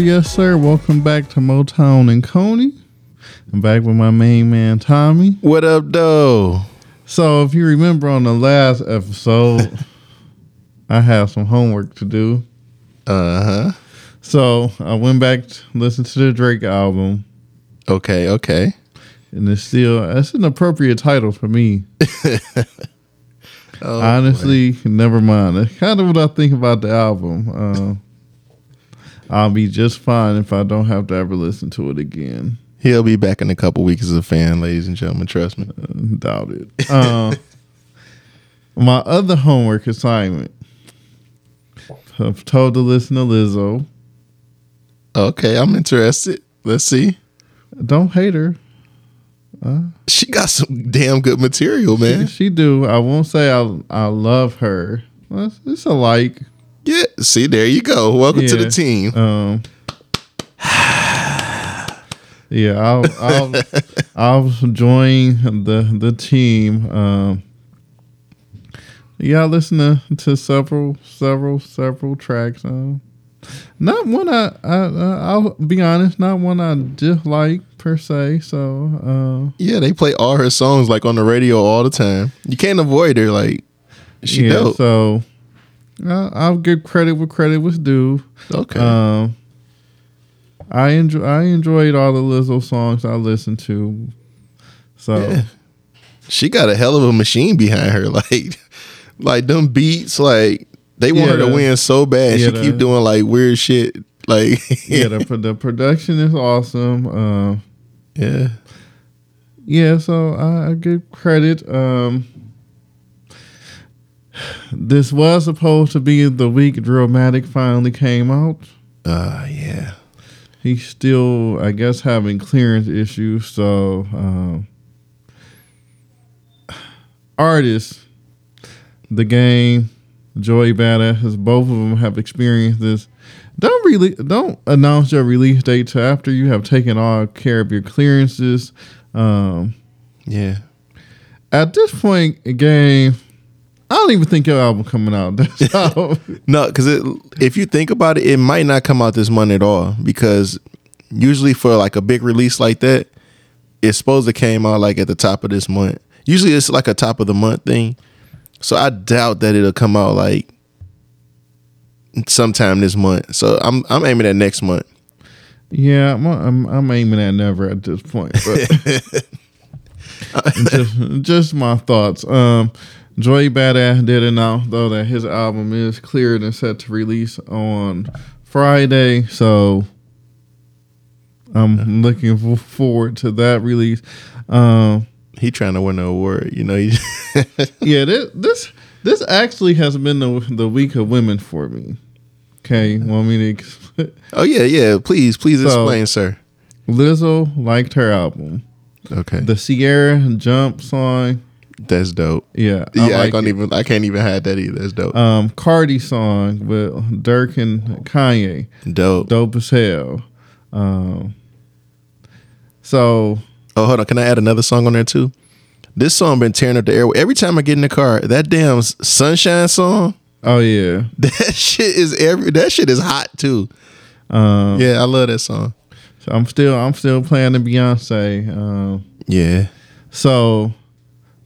Yes, sir. Welcome back to Motown and Coney. I'm back with my main man, Tommy. What up, though? So, if you remember on the last episode, I have some homework to do. Uh huh. So, I went back to listen to the Drake album, Okay, okay. and it's still that's an appropriate title for me. Oh, Honestly, never mind. It's kind of what I think about the album. Uh, I'll be just fine if I don't have to ever listen to it again. he'll be back in a couple weeks as a fan, ladies and gentlemen. Trust me. Doubt it. Uh, my other homework assignment. I've told to listen to Lizzo. Okay, I'm interested. Let's see. Don't hate her. She got some damn good material, man. she do. I won't say I I love her. It's, it's a like. Yeah. See, there you go. Welcome to the team. Um, yeah, I'll I'll I'll join the the team. Um, yeah, I listen to, to several several several tracks. Um, not one I, I I'll be honest, not one I dislike per se. So Yeah, they play all her songs like on the radio all the time. You can't avoid her. Like uh, she yeah, dope. so I'll, I'll give credit where credit was due. okay. Um, I enjoy I enjoyed all the Lizzo songs I listened to. So Yeah. She got a hell of a machine behind her. Like, like them beats. Like they want Yeah, her to win so bad. yeah, she the- keep doing like weird shit. Like yeah, the, the production is awesome. Uh, yeah. yeah, so I, I give credit. Um, this was supposed to be the week Drillmatic finally came out. Uh yeah. He's still, I guess, having clearance issues. So, um, artists, the game, Joey Badass, both of them have experienced this. Don't really don't announce your release date till after you have taken all care of your clearances. Um, Yeah. at this point, game, I don't even think your album coming out. No, because if you think about it, it might not come out this month at all. Because usually for like a big release like that, it's supposed to came out like at the top of this month. Usually it's like a top of the month thing. So I doubt that it'll come out like sometime this month. So I'm I'm aiming at next month. Yeah, I'm, I'm I'm aiming at never at this point, but just just my thoughts. Um, Joey Badass did announce though that his album is cleared and set to release on Friday, so I'm looking fo- forward to that release. Um, He trying to win an award, you know. He, yeah, this this this actually has been the the week of women for me. Okay, want me to? exp- oh yeah, yeah. Please, please So- explain, sir. Lizzo liked her album. Okay, The Ciara Jump song, that's dope. yeah, Yeah, I, can't it. even. I can't even hide that either. That's dope. Um, Cardi song with Durk and Kanye, dope. dope as hell. Um, so Oh, hold on. Can I add another song on there too? This song been tearing up the air. Every time I get in the car, that damn Sunshine song, oh yeah, that shit is every. That shit is hot too. um, Yeah, I love that song. so I'm still I'm still playing the Beyonce. Um, Yeah, so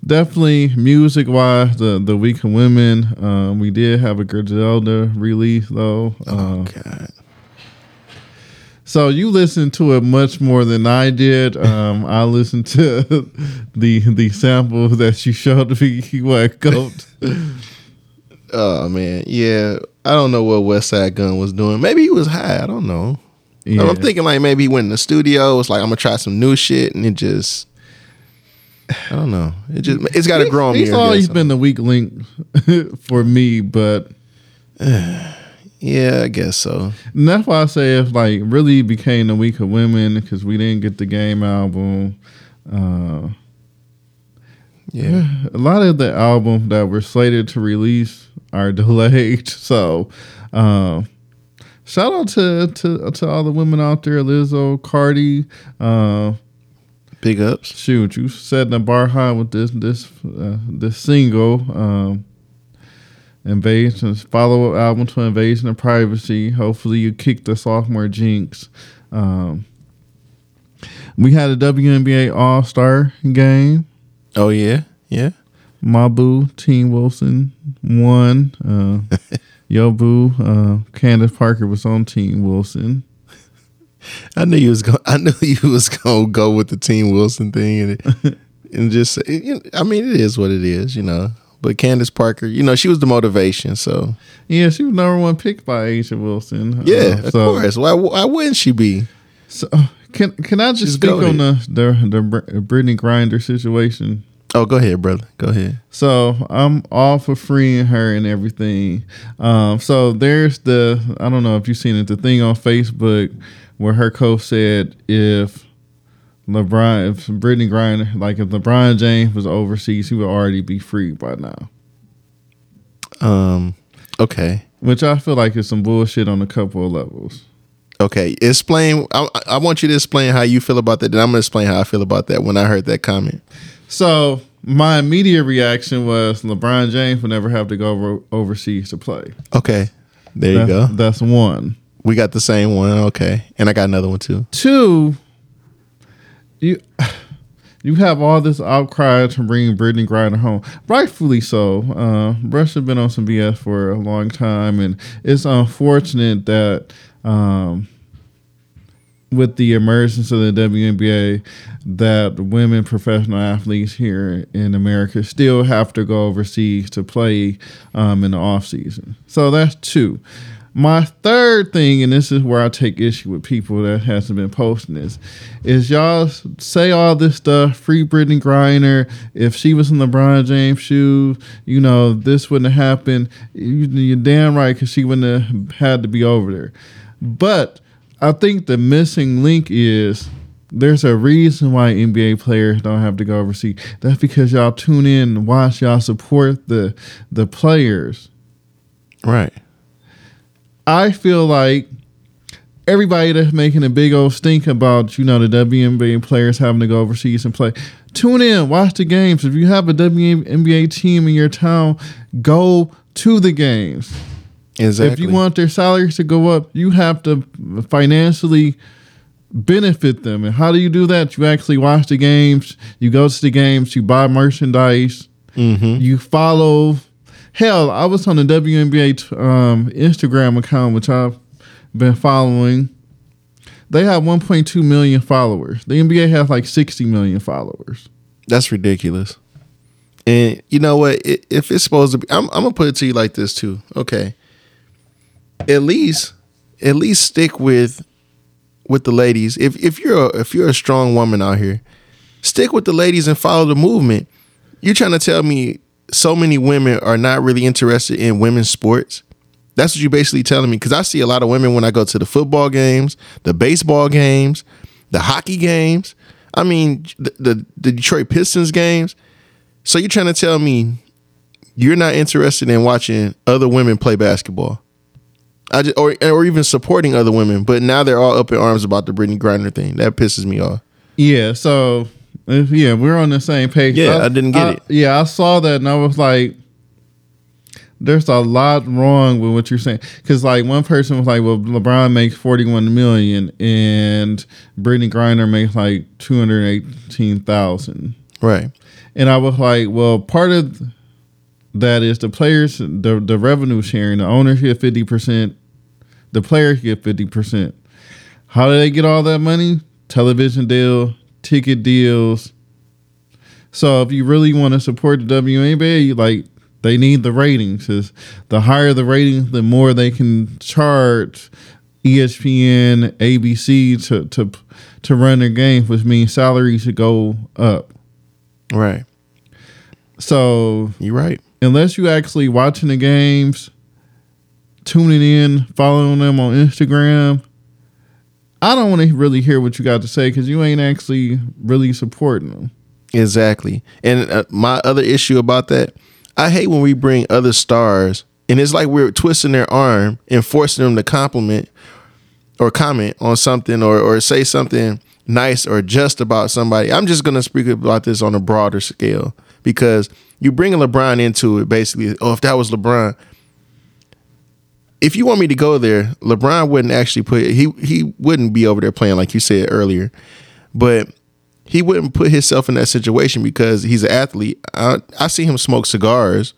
definitely music wise, the the Week of Women. Um, we did have a Griselda release though. Oh Um, God. So you listened to it much more than I did. Um, I listened to the the sample that you showed me. What? Oh man, yeah. I don't know what Westside Gunn was doing. Maybe he was high. I don't know. Yeah. I'm thinking like maybe he went in the studio. It's like I'm gonna try some new shit, and it just. I don't know. It just it's got to grow on me. He's always been the weak link for me, but Yeah, I guess so. and that's why I say if like really became the week of women because we didn't get the game album. Uh, Yeah. a lot of the album that were slated to release are delayed. So, um, shout out to, to to all the women out there, Lizzo, Cardi. Uh, Big ups. shoot, you setting the bar high with this this uh, this single. Um, Invasion follow up album to Invasion of Privacy. Hopefully, you kick the sophomore jinx. Um, we had a WNBA All Star game. Oh yeah, yeah. My boo, Team Wilson won. Uh, yo boo, uh, Candace Parker was on Team Wilson. I knew you was going. I knew you was gonna go with the Team Wilson thing and and just. I mean, it is what it is, you know. But Candace Parker, you know, she was the motivation. So Yeah, she was number one pick by A'ja Wilson. yeah, Uh, of course. Why? Why wouldn't she be? So can can I just speak on the the the Brittney Griner situation? Oh, go ahead, brother. Go ahead. So I'm all for freeing her and everything. Um, so there's the I don't know if you've seen it, the thing on Facebook where her coach said if LeBron, if Brittney Griner, like if LeBron James was overseas, he would already be free by now. Um. Okay. Which I feel like is some bullshit on a couple of levels. Okay. Explain. I, I want you to explain how you feel about that. Then I'm gonna explain how I feel about that when I heard that comment. So my immediate reaction was LeBron James would never have to go over, overseas to play. Okay. There you go. That's one. We got the same one. Okay. And I got another one too. Two, you you have all this outcry to bring Brittney Griner home, rightfully so. Uh, Russia been on some BS for a long time, and it's unfortunate that um, with the emergence of the WNBA, that women professional athletes here in America still have to go overseas to play um, in the off season. So that's two. My third thing, and this is where I take issue with people that hasn't been posting this, is y'all say all this stuff, free Brittney Griner. If she was in LeBron James' shoes, you know, this wouldn't have happened. You, you're damn right, because she wouldn't have had to be over there. But I think the missing link is there's a reason why NBA players don't have to go overseas. That's because y'all tune in and watch, y'all support the the players. Right. I feel like everybody that's making a big old stink about, you know, the WNBA players having to go overseas and play. Tune in, watch the games. If you have a WNBA team in your town, go to the games. Exactly. If you want their salaries to go up, you have to financially benefit them. And how do you do that? You actually watch the games, you go to the games, you buy merchandise, Mm-hmm. you follow. Hell, I was on the WNBA um, Instagram account, which I've been following. They have 1.2 million followers. The NBA has like 60 million followers. That's ridiculous. And you know what? If it's supposed to be, I'm, I'm gonna put it to you like this too. Okay. At least, at least stick with with the ladies. If if you're a, if you're a strong woman out here, stick with the ladies and follow the movement. You're trying to tell me so many women are not really interested in women's sports. That's what you're basically telling me. Because I see a lot of women when I go to the football games, the baseball games, the hockey games. I mean, the, the, the Detroit Pistons games. So you're trying to tell me you're not interested in watching other women play basketball? I just, or or even supporting other women, but now they're all up in arms about the Brittney Griner thing. That pisses me off. Yeah, so if, yeah, we're on the same page. Yeah, I didn't get it. Yeah, I saw that and I was like, "There's a lot wrong with what you're saying." Because like one person was like, "Well, LeBron makes 41 million and Brittney Griner makes like 218 thousand. Right. And I was like, "Well, part of that is the players, the the revenue sharing. The owners get 50 percent, the players get 50 percent. How do they get all that money? Television deal, ticket deals. So if you really want to support the WNBA, you like they need the ratings. 'cause the higher the ratings, the more they can charge ESPN, ABC to to to run their games, which means salaries should go up. Right. So You're right. unless you actually watching the games, tuning in, following them on Instagram, I don't want to really hear what you got to say because you ain't actually really supporting them. Exactly. And uh, my other issue about that, I hate when we bring other stars and it's like we're twisting their arm and forcing them to compliment or comment on something or, or say something nice or just about somebody. I'm just going to speak about this on a broader scale because you bring LeBron into it basically. Oh, if that was LeBron, if you want me to go there, LeBron wouldn't actually put he he wouldn't be over there playing like you said earlier, but he wouldn't put himself in that situation because he's an athlete. I, I see him smoke cigars,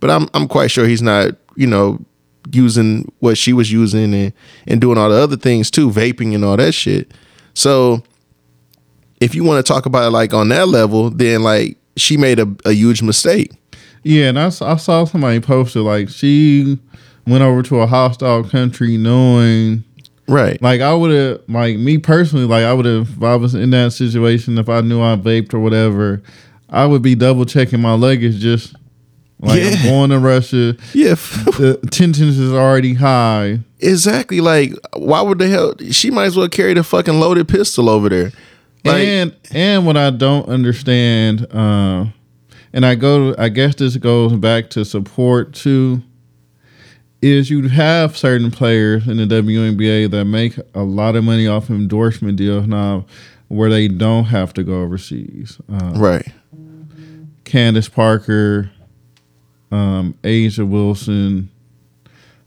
but I'm I'm quite sure he's not you know using what she was using and and doing all the other things too, vaping and all that shit. So if you want to talk about it like on that level, then like she made a, a huge mistake. Yeah, and I, I saw somebody posted like she went over to a hostile country knowing Right. like I would have like me personally like I would have if I was in that situation if I knew I vaped or whatever I would be double checking my luggage just like I'm going to Russia Yeah. the tensions is already high exactly. Like, why would the hell she might as well carry the fucking loaded pistol over there? Like, and and what I don't understand, uh, and I go, to, I guess this goes back to support too. Is you have certain players in the WNBA that make a lot of money off endorsement deals now, where they don't have to go overseas. Uh, right. Candace Parker, um, A'ja Wilson,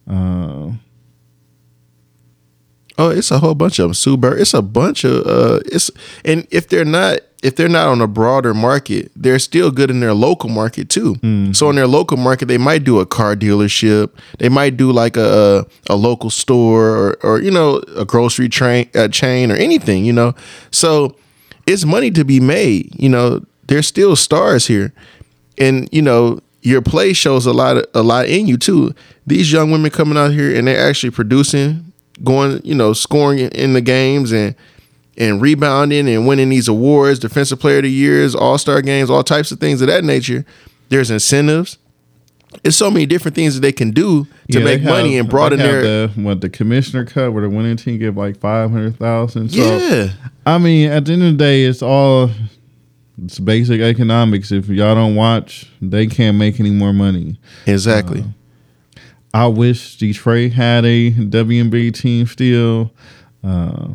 uh, Oh, it's a whole bunch of them. Sue Bird. It's a bunch of uh it's and if they're not if they're not on a broader market, they're still good in their local market too. Mm-hmm. So in their local market, they might do a car dealership. They might do like a a, local store or or you know a grocery train a chain or anything. You know, so it's money to be made. You know, there's still stars here, and you know your play shows a lot a lot in you too. These young women coming out here and they're actually producing, going you know scoring in- in the games and and rebounding and winning these awards, defensive player of the years, all star games, all types of things of that nature. There's incentives. It's so many different things that they can do to yeah, make they money and broaden have their the, what the commissioner cut where the winning team give like five hundred thousand. So yeah. I mean, at the end of the day, it's all it's basic economics. If y'all don't watch, they can't make any more money. Exactly. I wish Detroit had a WNBA team still. Uh,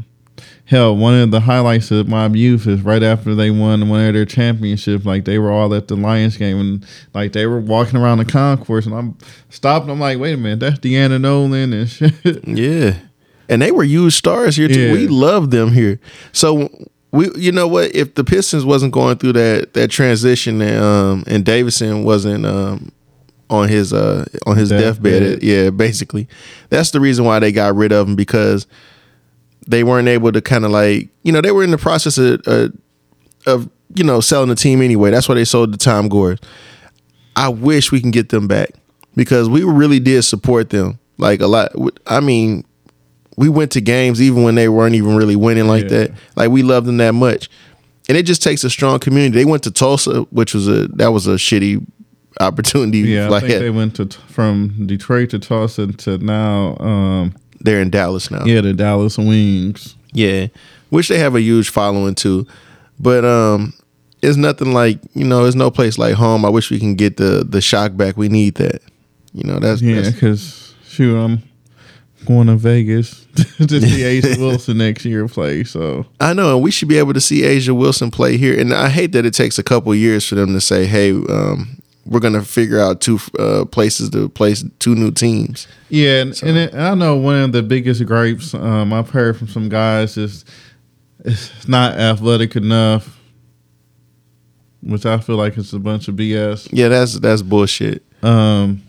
hell, one of the highlights of my youth is right after they won one of their championships. Like they were all at the Lions game and like they were walking around the concourse, and I'm stopped. I'm like, wait a minute, that's Deanna Nolan and shit. Yeah. And they were huge stars here too. Yeah. We love them here. So we you know what, if the Pistons wasn't going through that that transition and um and Davidson wasn't um on his uh on his Deathbed. deathbed, yeah, basically. That's the reason why they got rid of him because they weren't able to kind of like, you know, they were in the process of uh, of you know, selling the team anyway. That's why they sold the Tom Gores. I wish we can get them back because we really did support them like a lot. I mean, we went to games even when they weren't even really winning like Yeah. that. Like we loved them that much, and it just takes a strong community. They went to Tulsa, which was a that was a shitty opportunity. yeah, I like think they went to from Detroit to Tulsa to now. Um, they're in Dallas now. yeah, the Dallas Wings. Yeah, which they have a huge following too, but um, it's nothing like you know, there's no place like home. I wish we can get the the shock back. We need that. You know, that's Yeah, because shoot, I'm going to Vegas to see Ace Wilson next year play. So I know, and we should be able to see A'ja Wilson play here. And I hate that it takes a couple years for them to say, "Hey, um, we're gonna figure out two uh, places to place two new teams." yeah, and, and it, I know one of the biggest gripes um, I've heard from some guys is it's not athletic enough, which I feel like it's a bunch of BS. Yeah, that's that's bullshit. Um,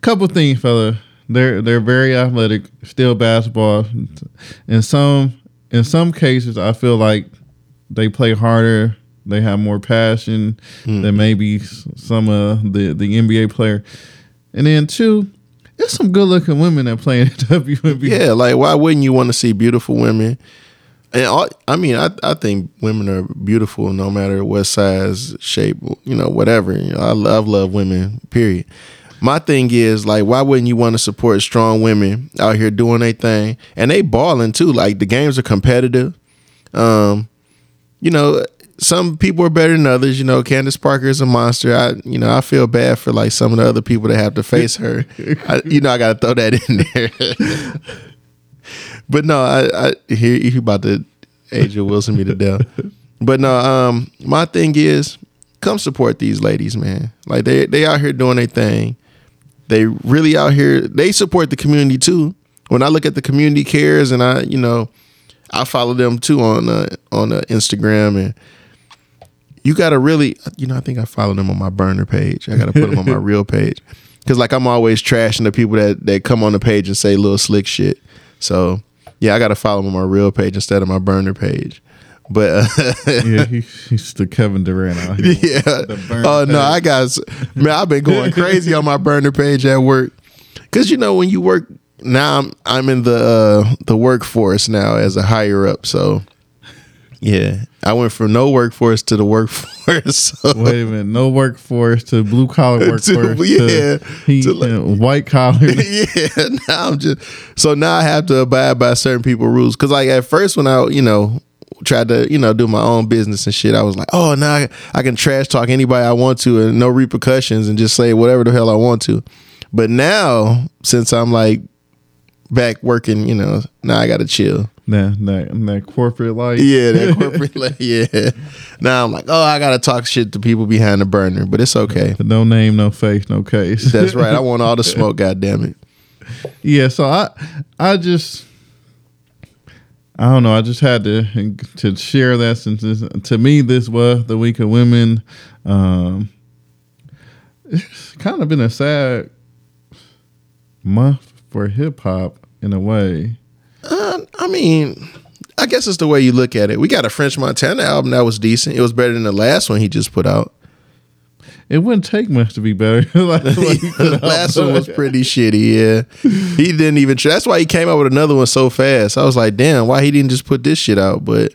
couple things, fella. They're they're very athletic, still basketball. In some in some cases, I feel like they play harder. They have more passion than maybe some of the the NBA player. And then two, there's some good looking women that play in the WNBA. Yeah, like why wouldn't you want to see beautiful women? And all, I mean, I I think women are beautiful no matter what size, shape, you know, whatever. You know, I love love women. Period. My thing is like, why wouldn't you want to support strong women out here doing their thing and they balling too? Like the games are competitive. Um, you know, some people are better than others. You know, Candace Parker is a monster. I, you know, I feel bad for like some of the other people that have to face her. I, you know, I got to throw that in there. but no, I, I hear you about to A'ja Wilson me to death. But no, um, my thing is, come support these ladies, man. Like they they out here doing their thing. they really out here. They support the community too. When I look at the community cares, and I, you know, I follow them too on uh, on uh, Instagram, and you got to really, you know, I think I follow them on my burner page. I got to put them on my real page because, like, I'm always trashing the people that that come on the page and say little slick shit. So yeah, I got to follow them on my real page instead of my burner page. But uh, yeah, he, he's the Kevin Durant out here. yeah. Oh no, page. I got man. I've been going crazy on my burner page at work because you know when you work now, I'm I'm in the uh, the workforce now as a higher up. So yeah, I went from no workforce to the workforce. So, Wait a minute, no workforce to blue collar workforce. yeah, to, he, to like- white collar. yeah, now I'm just so now I have to abide by certain people rules because like at first when I you know tried to you know do my own business and shit, I was like, oh now I, I can trash talk anybody I want to and no repercussions and just say whatever the hell I want to. But now since I'm like back working, you know, now I got to chill. That, that that corporate life. Yeah, that corporate, life, yeah. Now I'm like, oh, I got to talk shit to people behind the burner, but it's okay. no name, no face, no case. That's right. I want all the smoke. God damn it. yeah. So I I just I don't know. I just had to to share that since this, to me this was the week of women. Um, it's kind of been a sad month for hip hop in a way. Uh, I mean, I guess it's the way you look at it. We got a French Montana album that was decent. It was better than the last one he just put out. It wouldn't take much to be better. like, the last one was pretty shitty. Yeah, he didn't even. Try. That's why he came out with another one so fast. I was like, damn, why he didn't just put this shit out? But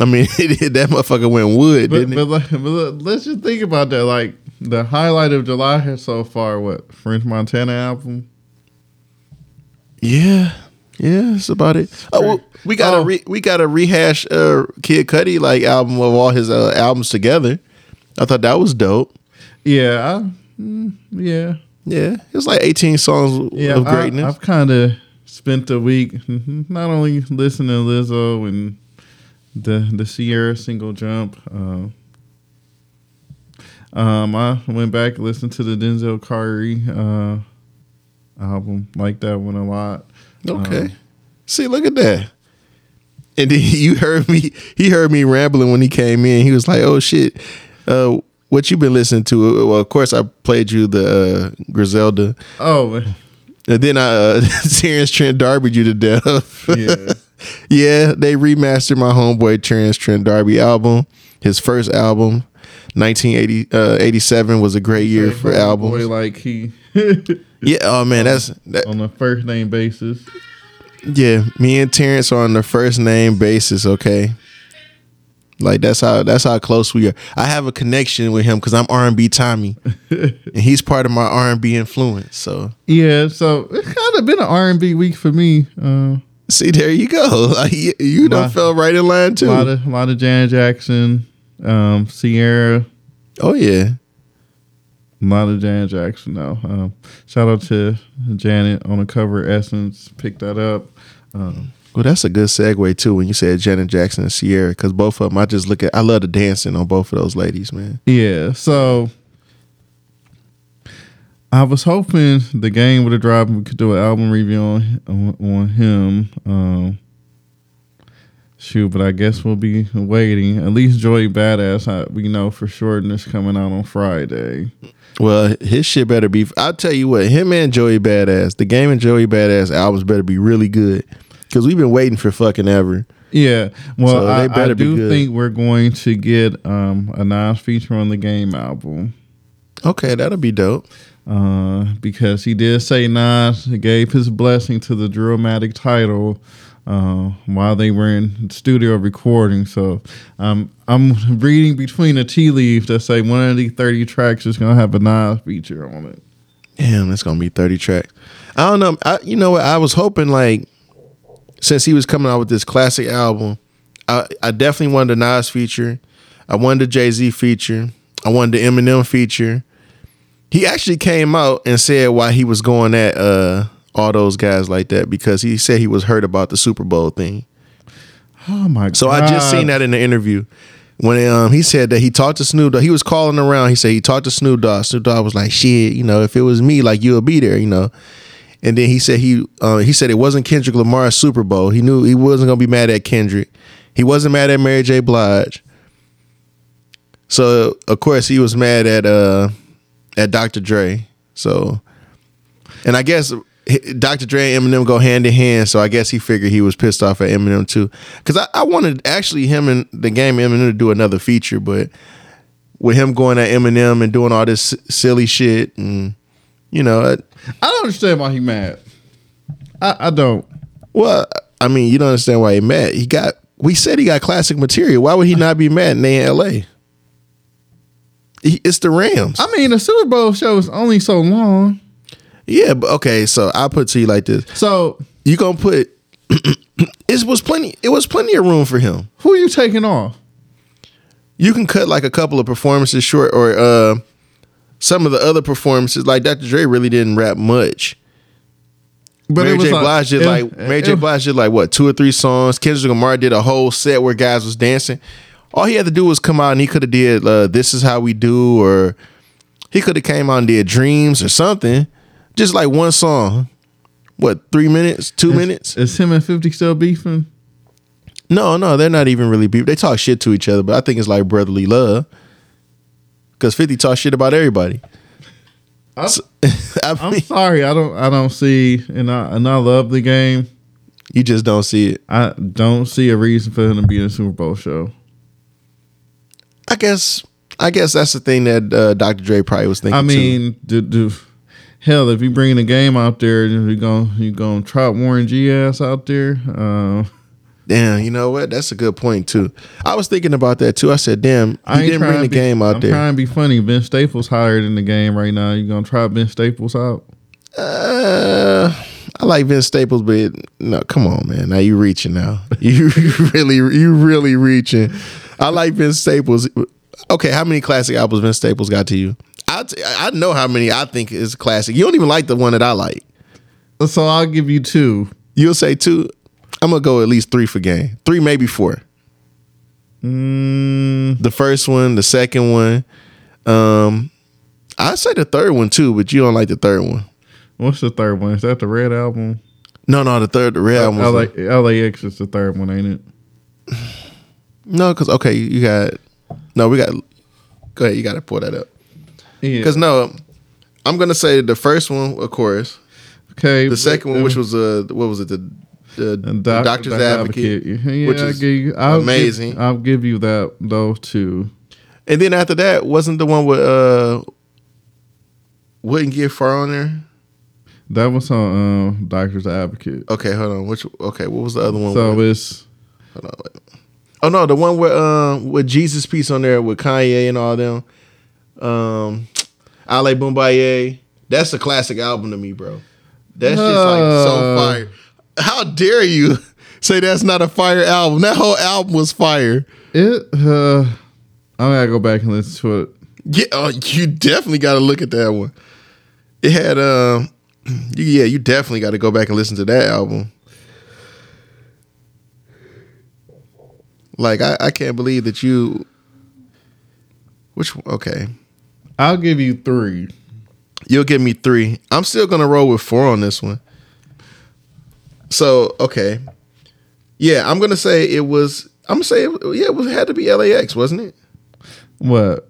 I mean, that motherfucker went wood, But, didn't but, like, but look, let's just think about that. Like the highlight of July so far, what French Montana album? Yeah, yeah, that's about it. Oh, well, we got to Oh. re- we got to rehash uh, Kid Cudi like album of all his uh, albums together. I thought that was dope. Yeah, I, mm, yeah, Yeah, It's like 18 songs yeah. of I, greatness. I've kind of spent the week not only listening to Lizzo and the the Ciara single jump. Uh, um, I went back and listened to the Denzel Curry uh, album. Like that one a lot. Okay. Um, See, look at that. And then you heard me. He heard me rambling when he came in. He was like, "Oh shit, uh, what you been listening to?" Well, of course, I played you the uh, Griselda, oh and then I uh, Terence Trent D'Arby you to death. yeah. yeah, they remastered my homeboy Terence Trent D'Arby album. His first album, 1987, was a great year for albums. Boy, like he Yeah. Oh man, that's that, on a first name basis. Yeah, me and Terence are on the first name basis, okay? Like that's how that's how close we are. I have a connection with him because I'm R and B Tommy, and he's part of my R and B influence. So Yeah, so it's kind of been an R and B week for me. Uh, see, there you go. Like, you you done Lot- fell right in line too. a lot of a lot of Janet Jackson, um, Ciara, oh yeah, a lot of Janet Jackson. Now, um, shout out to Janet on the cover. Essence picked that up. Um, well that's a good segue too when you said Janet Jackson and Ciara because both of them I just look at. I love the dancing on both of those ladies, man. yeah, so I was hoping the game would have dropped. and We could do an album review on on, on him. Um, shoot, but I guess we'll be waiting. At least Joey Badass, I, we know for sure, and it's coming out on Friday. Well, his shit better be. I'll tell you what, him and Joey Badass, the game and Joey Badass albums better be really good because we've been waiting for fucking ever. Yeah, well, So I, I do think we're going to get um, a Nas feature on the game album. Okay, that'll be dope. uh, because he did say Nas gave his blessing to the Drillmatic title uh, while they were in studio recording. So um, I'm reading between the tea leaves that say one of these 30 tracks is going to have a Nas feature on it. Damn, that's gonna be thirty tracks. I don't know. I, you know what? I was hoping like since he was coming out with this classic album, I, I definitely wanted a Nas feature. I wanted a Jay Z feature. I wanted the Eminem feature. He actually came out and said why he was going at uh, all those guys like that because he said he was hurt about the Super Bowl thing. Oh my god. So I just seen that in the interview. when um he said that he talked to Snoop Dogg, he was calling around. He said he talked to Snoop Dogg. Snoop Dogg was like, "Shit, you know, if it was me, like you'll be there, you know." And then he said he uh, he said it wasn't Kendrick Lamar's Super Bowl. He knew he wasn't gonna be mad at Kendrick. He wasn't mad at Mary J. Blige. So of course he was mad at uh at Dr. Dre. So, and I guess Dr. Dre and Eminem go hand in hand. So I guess he figured he was pissed off at Eminem too. Because I, I wanted actually him and the game Eminem to do another feature, but with him going at Eminem and doing all this silly shit and you know, I, I don't understand why he mad. I, I don't. well, I mean, you don't understand why he mad. He got we said he got classic material. Why would he not be mad? And they in L.A. He, it's the Rams. I mean, the Super Bowl show is only so long. Yeah, but okay. So I put to you like this: So you gonna put it was plenty. It was plenty of room for him. who are you taking off? You can cut like a couple of performances short, or uh, some of the other performances. Like Dr. Dre really didn't rap much. But Mary it was J. like- Blige did it- like Mary J. it- Blige did like what two or three songs. Kendrick Lamar did a whole set where guys was dancing. All he had to do was come out and he could have did uh, "This Is How We Do" or he could have came out and did "Dreams" or something. Just like one song. What three minutes? Two minutes? Is him and Fifty still beefing? No, no, they're not even really beef. They talk shit to each other, but I think it's like brotherly love. Cause Fifty talks shit about everybody. I'm, I I'm mean, sorry, I don't. I don't see, and I and I love the game. you just don't see it. I don't see a reason for him to be in a Super Bowl show. I guess. I guess that's the thing that uh, Dr. Dre probably was thinking. I too. mean, do, do, hell, if you bringing a game out there, you going you gonna trot Warren G ass out there. Uh, Damn, you know what? That's a good point too. I was thinking about that too. I said, "Damn, I ain't didn't bring the be- game out I'm there." trying to be funny. Vince Staples hired in the game right now. You gonna try Vince Staples out? Uh, I like Vince Staples, but no, come on, man. Now you reaching now. You really, you really reaching. I like Vince Staples. Okay, how many classic albums Vince Staples got to you? I know how many I think is classic. You don't even like the one that I like. So I'll give you two. You'll say two. I'm gonna go at least three for game. Three, maybe four. Mm, The first one, the second one. Um, I say the third one too, but you don't like the third one. what's the third one? Is that the Red album? No, no, the third, the red album. was the- LA, LAX is the third one, ain't it? No, because okay, you got no. We got. Go ahead, you got to pull that up. Yeah. Because no, I'm gonna say the first one, of course. okay, The second one, which was uh, what was it? The the, Doc- Doctor's Doc Advocate, Yeah, which is you, I'll amazing. Give, I'll give you that those two. and then after that, wasn't the one with uh, wouldn't get far on there. That was on um, Doctor's Advocate. Okay, hold on. Which okay, what was the other one? So with? it's Hold on, wait. Oh no, the one with um with Jesus piece on there with Kanye and all them. Um, Ale Boombaye. That's a classic album to me, bro. That's just like so Uh. fire. How dare you say that's not a fire album? That whole album was fire. it. Uh, I'm gonna go back and listen to it. Yeah, oh, you definitely got to look at that one. It had um, yeah, you definitely got to go back and listen to that album. Like I, I can't believe that you. Which okay, I'll give you three. you'll give me three. I'm still gonna roll with four on this one. So okay, yeah, I'm gonna say it was. I'm gonna say it, yeah, it was had to be LAX, wasn't it? What?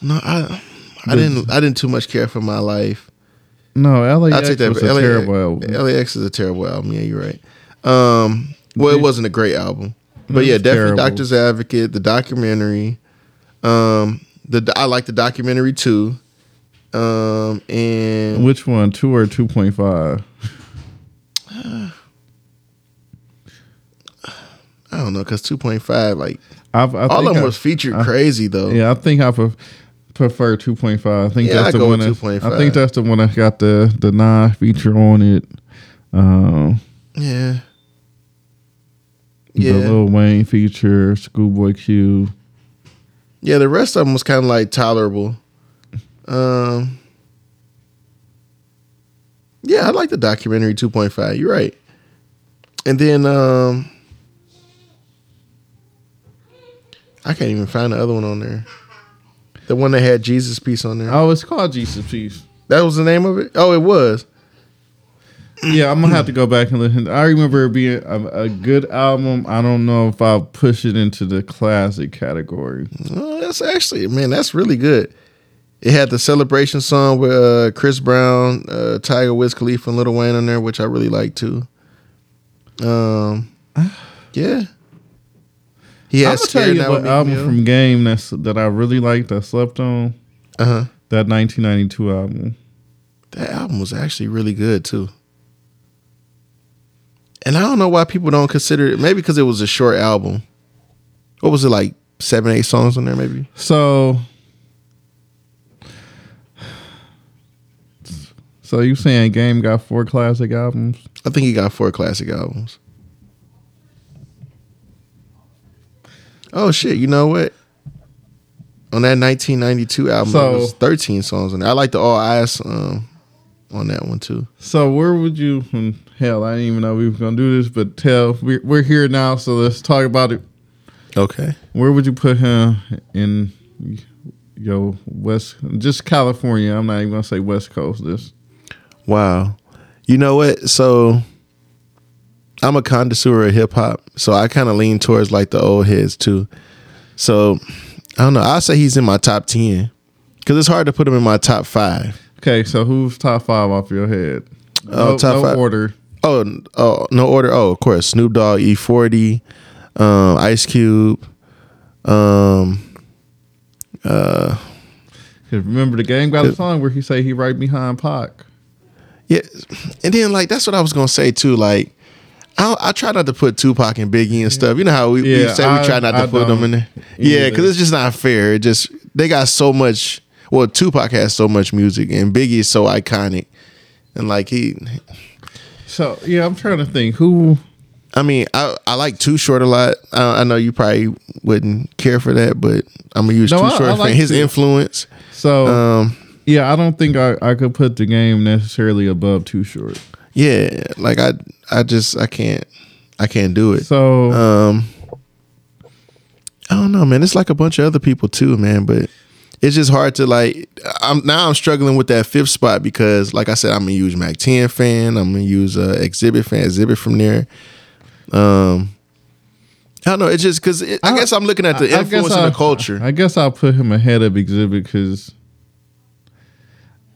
No, I I didn't I didn't too much care for my life. No, LAX I'll take that. was a LA terrible album. LAX is a terrible album. Yeah, you're right. Um, well, it wasn't a great album, but yeah, definitely terrible. Doctor's Advocate, the documentary. Um, the I like the documentary too. Um, and Which one? Two or two point five? I don't know because two point five like I've, I all of them I- was featured I- crazy though. Yeah, I think I pref- prefer two point five. I think Yeah, that's I'd the one. That, I think that's the one that got the the non feature on it. Um, yeah, the yeah, Lil Wayne feature, Schoolboy Q. yeah. The rest of them was kind of like tolerable. Um, yeah, I like the documentary two point five. You're right. And then um, I can't even find the other one on there. The one that had Jesus piece on there. Oh, it's called Jesus Piece. That was the name of it. Oh, it was. Yeah, I'm gonna have to go back and listen. I remember it being a, a good album. I don't know if I'll push it into the classic category. Oh, that's actually man, that's really good. It had the celebration song with uh, Chris Brown, uh, Tyga Wiz Khalifa, and Lil Wayne on there, which I really like too. Um, yeah. He I'm gonna tell you what album from Game that's that I really liked. I slept on uh-huh. that 1992 album. That album was actually really good too. And I don't know why people don't consider it. Maybe because it was a short album. What was it like? Seven, eight songs on there, maybe. So, so you saying Game got four classic albums? I think he got four classic albums. Oh shit! You know what? On that 1992 album, So- there was 13 songs on there. I like the All Eyes um, on that one too. So where would you? Hell, I didn't even know we were gonna do this, but tell we're, we're here now, so let's talk about it. Okay. Where would you put him in yo West? Just California. I'm not even gonna say West Coast. This Wow. You know what? So I'm a connoisseur of hip hop, so I kind of lean towards like the old heads too. So I don't know. I'll say he's in my top 10 because it's hard to put him in my top five. okay. So who's top five off your head? Oh, no, top no five. order. Oh, oh, no order. Oh, of course, Snoop Dogg, E40, um, Ice Cube. Um, uh, remember the Gang got a song where he say he right behind Pac. yeah, and then like that's what I was gonna say too. Like, I, I try not to put Tupac and Biggie and stuff. You know how we, we Yeah, say we try not to I put them in there. Yeah, because it's just not fair. It just they got so much. Well, Tupac has so much music, and Biggie is so iconic, and like he. So yeah, I'm trying to think who. I mean, I, I like Too Short a lot. I, I know you probably wouldn't care for that, but I'm gonna use No, Too I- Short I like his Too. influence. So Um, yeah, I don't think I, I could put the game necessarily above Too Short. yeah, like I I just I can't I can't do it. So Um, I don't know, man. It's like a bunch of other people too, man. But it's just hard to like. I'm now I'm struggling with that fifth spot because, like I said, I'm a huge Mack 10 fan. I'm gonna use uh, Xzibit fan, Xzibit from there. Um, I don't know. It's just because I, I- guess I'm looking at the I- I influence guess in the culture. I guess I'll put him ahead of Xzibit because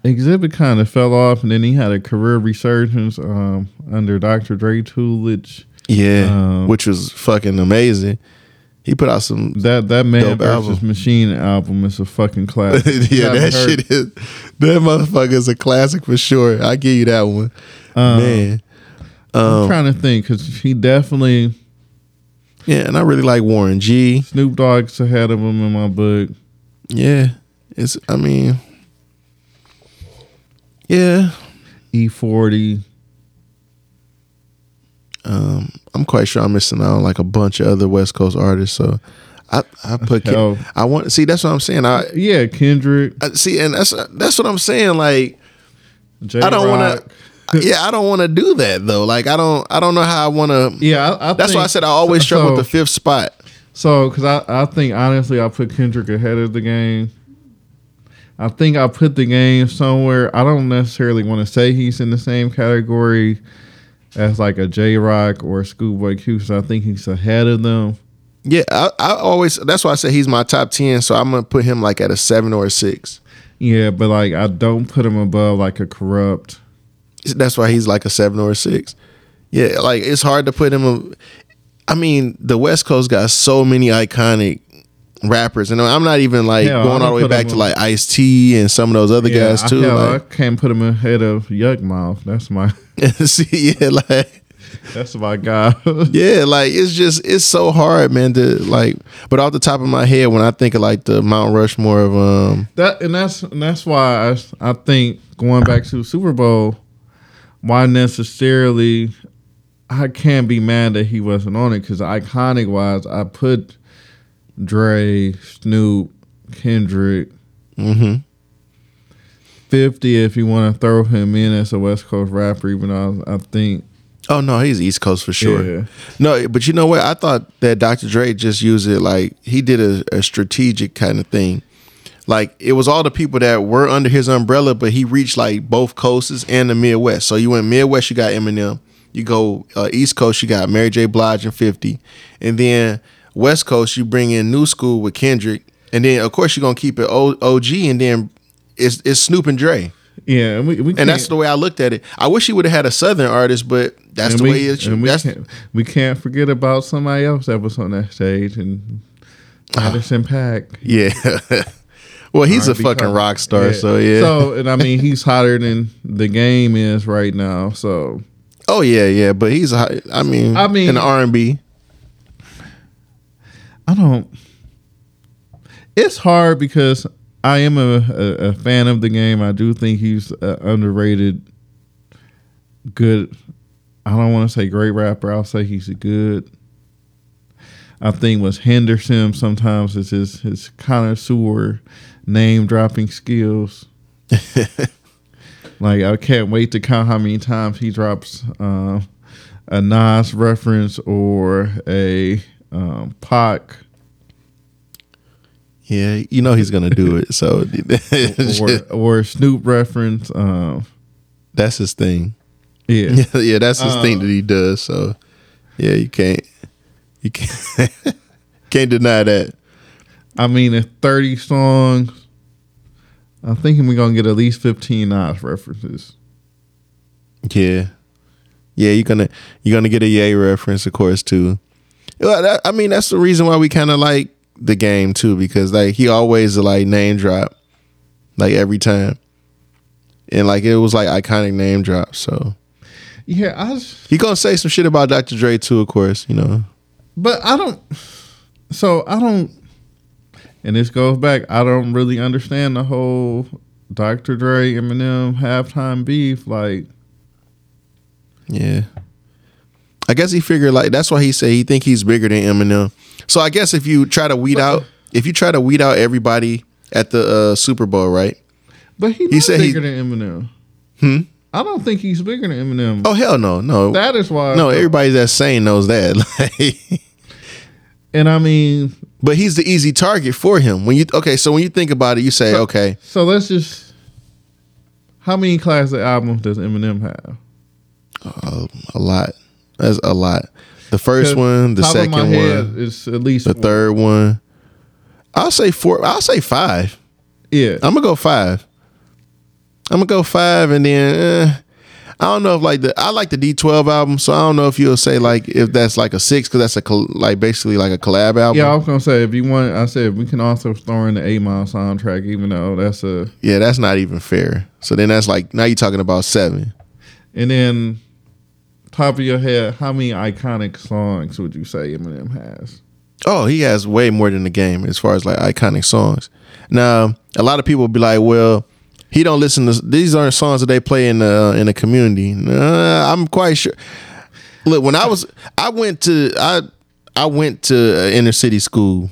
Xzibit kind of fell off, and then he had a career resurgence um, under Dr. Dre Tulich. yeah, Um, which was fucking amazing. He put out some. That that Man versus album. Machine album is a fucking classic. Yeah, that heard- shit is that motherfucker is a classic for sure. I give you that one, Um, man. I'm Um, trying to think because he definitely yeah, and I really like Warren G. Snoop Dogg's ahead of him in my book. Yeah, it's. I mean, yeah. E40. Um, I'm quite sure I'm missing out on like a bunch of other West Coast artists. So I I put Ken- Hell. I want see that's what I'm saying. I, Yeah, Kendrick. I see, and that's that's what I'm saying. Like I don't want to. Yeah, I don't want to do that though. Like I don't. I don't know how I want to. Yeah, I, I That's think, why I said I always so, struggle with the fifth spot. So, because I, I think honestly, I put Kendrick ahead of the game. I think I put the game somewhere. I don't necessarily want to say he's in the same category as like a Jay Rock or a Schoolboy Q, because I think he's ahead of them. Yeah, I, I always. That's why I say he's my top ten. So I'm gonna put him like at a seven or a six. Yeah, but like I don't put him above like a Kurupt. That's why he's like a seven or a six. Yeah, like it's hard to put him. A, I mean, the West Coast got so many iconic rappers, and I'm not even like Hell, going all the way back to like Ice T and some of those other Yeah, guys too. hell, like, I can't put him ahead of Yukmouth. That's my see, yeah, like that's my guy. yeah, like it's just it's so hard, man. To like, but off the top of my head, when I think of like the Mount Rushmore of um, That and that's and that's why I, I think going back to Super Bowl, why necessarily I can't be mad that he wasn't on it because iconic wise, I put Dre, Snoop, Kendrick, mhm. Fifty if you want to throw him in as a West Coast rapper. Even though I, I think Oh no, he's East Coast for sure. Yeah. No, but you know what? I thought that Dr. Dre just used it like he did a, a strategic kind of thing. Like it was all the people that were under his umbrella, but he reached like both coasts and the Midwest. So you went Midwest, you got Eminem. You go uh, East Coast, you got Mary J. Blige and Fifty, and then West Coast, you bring in New School with Kendrick, and then of course you're gonna keep it O- OG, and then it's it's Snoop and Dre. Yeah, and we, we And that's the way I looked at it. I wish he would have had a Southern artist, but that's the we, way it should. and we That's can't, we can't forget about somebody else that was on that stage and. Anderson Paak. yeah. well, he's a R&B fucking cover. rock star, so yeah. So and I mean he's hotter than the game is right now. So oh yeah, yeah. But he's a I mean, I mean- in the R and B. I don't. It's hard because I am a, a, a fan of the game. I do think he's underrated, good. I don't want to say great rapper. I'll say he's a good. I think was him sometimes is his his connoisseur name dropping skills. like I can't wait to count how many times he drops uh, a Nas reference or a um, Pac Yeah, you know he's gonna do it. So or or Snoop reference. Um, that's his thing. yeah, Yeah, yeah, that's his Uh, thing that he does. So yeah, you can't, you can't, can't deny that. I mean, in thirty songs, I'm thinking we're gonna get at least fifteen Nas references. Yeah, yeah, you're gonna you're gonna get a Yay reference, of course, too. Well, I mean, that's the reason why we kind of like the game too, because like he always like name drop, like every time, and like it was like iconic name drop. So Yeah, I. Just, he gonna say some shit about Dr. Dre too, of course. You know. but I don't. So I don't. And this goes back. I don't really understand the whole Dr. Dre Eminem halftime beef. Like, Yeah. I guess he figured like that's why he said he think he's bigger than Eminem. So I guess if you try to weed out if you try to weed out everybody at the uh, Super Bowl, right? but he, He said he- bigger than Eminem. Hmm? I don't think he's bigger than Eminem. Oh hell no, no. that is why. no, everybody that's saying knows that. Like, And I mean, but he's the easy target for him. When you okay, so when you think about it, you say, So- okay, So let's just. How many classic albums does Eminem have? uh, a lot. That's a lot. The first one, the second one, is at least the four. third one. I'll say four. I'll say five. Yeah, I'm gonna go five. I'm gonna go five, and then eh, I don't know if like the I like the D12 album, so I don't know if you'll say like if that's like a six because that's a col- like basically like a collab album. yeah. I was gonna say if you want, I said we can also throw in the Eight Mile soundtrack, even though that's a. Yeah, that's not even fair. So then that's like now you're talking about seven. And then, top of your head, how many iconic songs would you say Eminem has? Oh, he has way more than the game as far as like iconic songs. Now, a lot of people be like, "Well, he don't listen to these aren't songs that they play in the in the community." I'm quite sure. Look, when I was, I went to I I went to uh, inner city school.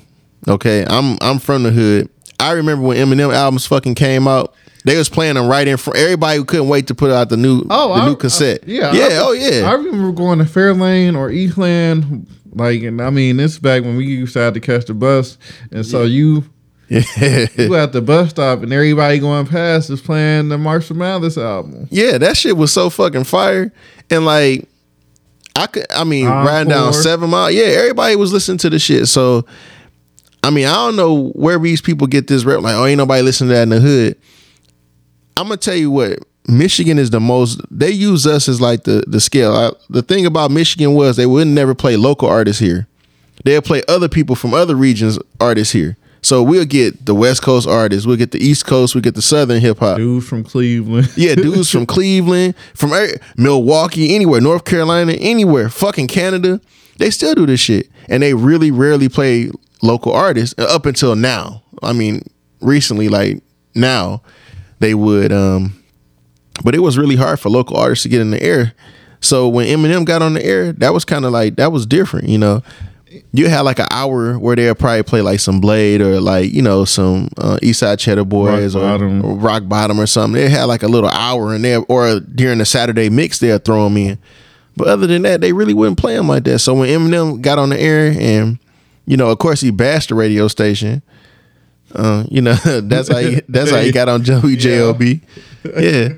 Okay, I'm I'm from the hood. I remember when Eminem albums fucking came out. They was playing them right in front. Everybody who couldn't wait to put out the new oh, the Oh, I- new cassette. Uh, I- yeah, yeah, I- oh yeah. I remember going to Fairlane or Eastland, like, and I mean, this back when we used to have to catch the bus, and so you yeah. you at the bus stop, and everybody going past is playing the Marshall Mathers album. Yeah, that shit was so fucking fire. And like I could I mean, riding down seven mile. Yeah, everybody was listening to the shit. So I mean, I don't know where these people get this rep, like, oh, ain't nobody listening to that in the hood. I'm gonna tell you what, Michigan is the most they use us as like the the scale. I, the thing about Michigan was they would never play local artists here. They'll play other people from other regions artists here. So we'll get the West Coast artists, we'll get the East Coast, we get the Southern hip hop. Dudes from Cleveland. Yeah, dudes from Cleveland, from every- Milwaukee, anywhere, North Carolina, anywhere, fucking Canada. They still do this shit. And they really rarely play local artists uh, up until now. I mean, recently, like now, they would. um But it was really hard for local artists to get in the air. So when Eminem got on the air, that was kind of like, that was different, you know? You had like an hour where they'll probably play like some Blade or like, you know, some uh, Eastside Chedda Boyz or, Bottom. or Rock Bottom or something. They had like a little hour in there, or during the Saturday mix, they'll throw them in. But other than that, they really wouldn't play them like that. So when Eminem got on the air and, you know, of course he bashed the radio station. Uh, you know, that's how he that's how he got on Joey J.O.B. Yeah.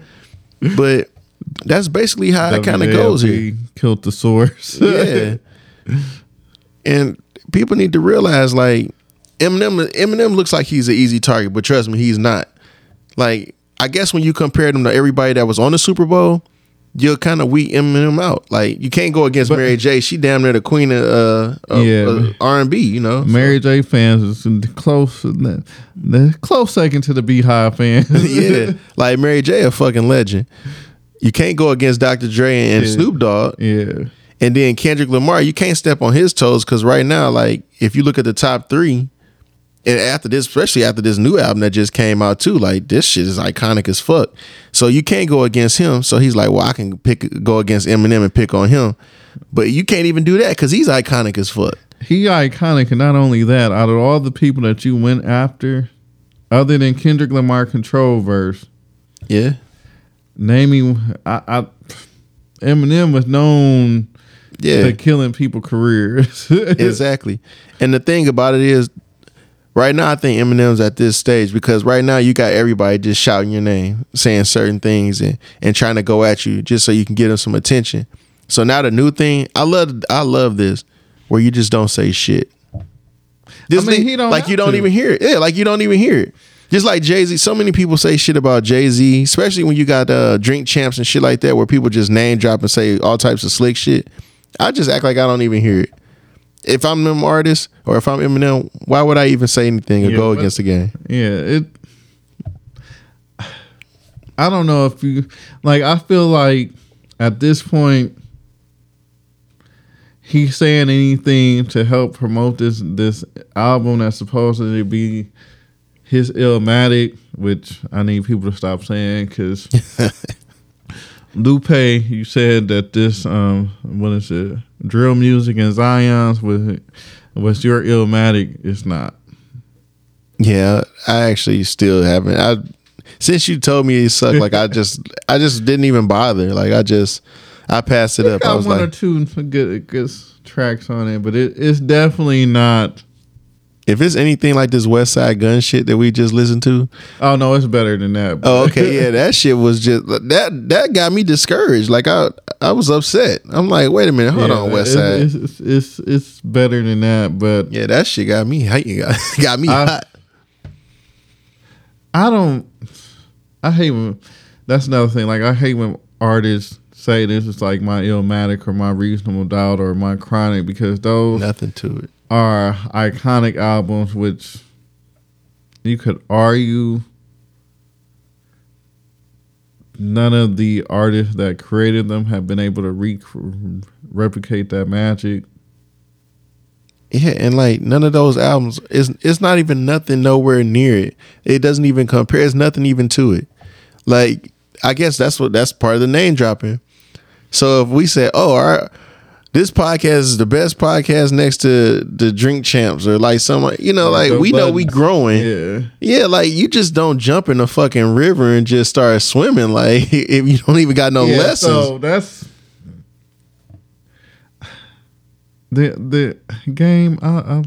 But that's basically how it kind of goes here. Killed the source. Yeah. and people need to realize like Eminem Eminem looks like he's an easy target, but trust me, he's not. Like, I guess when you compare him to everybody that was on the Super Bowl, you'll kind of weed Eminem out. Like, you can't go against Mary J. She damn near the queen of, uh, of Yeah. uh, R&B, you know? Mary J. fans is close, the, the close second to the Beyhive fans. yeah. Like, Mary J. a fucking legend. You can't go against Dr. Dre and Yeah. Snoop Dogg. yeah. And then Kendrick Lamar, you can't step on his toes because right now, like if you look at the top three, and after this, especially after this new album that just came out too, like this shit is iconic as fuck. So you can't go against him. So he's like, well, I can pick go against Eminem and pick on him, but you can't even do that because he's iconic as fuck. He iconic, and not only that, out of all the people that you went after, other than Kendrick Lamar Control verse, Yeah, naming I, I Eminem was known yeah, to killing people careers. exactly. And the thing about it is, right now I think Eminem's at this stage because right now you got everybody just shouting your name, saying certain things, and and trying to go at you just so you can get them some attention. So now the new thing, I love, I love this, where you just don't say shit. This I mean, thing- he don't like you don't to. even hear it. Yeah, like you don't even hear it. Just like Jay Z, so many people say shit about Jay Z, especially when you got uh, drink champs and shit like that, where people just name drop and say all types of slick shit. I just act like I don't even hear it. If I'm an artist or if I'm Eminem, why would I even say anything or Yeah, go but- against the game? Yeah, it. I don't know if you like. I feel like at this point, he's saying anything to help promote this this album that's supposed to be his Illmatic, which I need people to stop saying because Lupe, you said that this um what is it Drill Music in Zion's was was your Illmatic. It's not. Yeah, I actually still haven't. I since you told me it sucked, like I just I just didn't even bother. Like I just I passed it up. I was one or two good good tracks on it, but it, it's definitely not. If it's anything like this Westside Gunn shit that we just listened to, Oh no, it's better than that. oh okay, yeah, that shit was just that that got me discouraged. Like I I was upset. I'm like, wait a minute, hold Yeah, on, West it's- Side. It's, it's it's better than that, but Yeah, that shit got me hot. Got me I- hot. I don't. I hate when. That's another thing. Like I hate when artists say this is like my Illmatic or my Reasonable Doubt or my Chronic because those Nothing to it. Are iconic albums, which you could argue none of the artists that created them have been able to re- replicate that magic. Yeah, and like none of those albums is it's not even nothing nowhere near it. It doesn't even compare. There's nothing even to it. Like I guess that's what that's part of the name dropping. So if we say, oh, our this podcast is the best podcast next to the Drink Champs or like some, you know, like we know we growing. Yeah. Yeah, like you just don't jump in the fucking river and just start swimming. Like if you don't even got no yeah, lessons. So that's the the game. I I,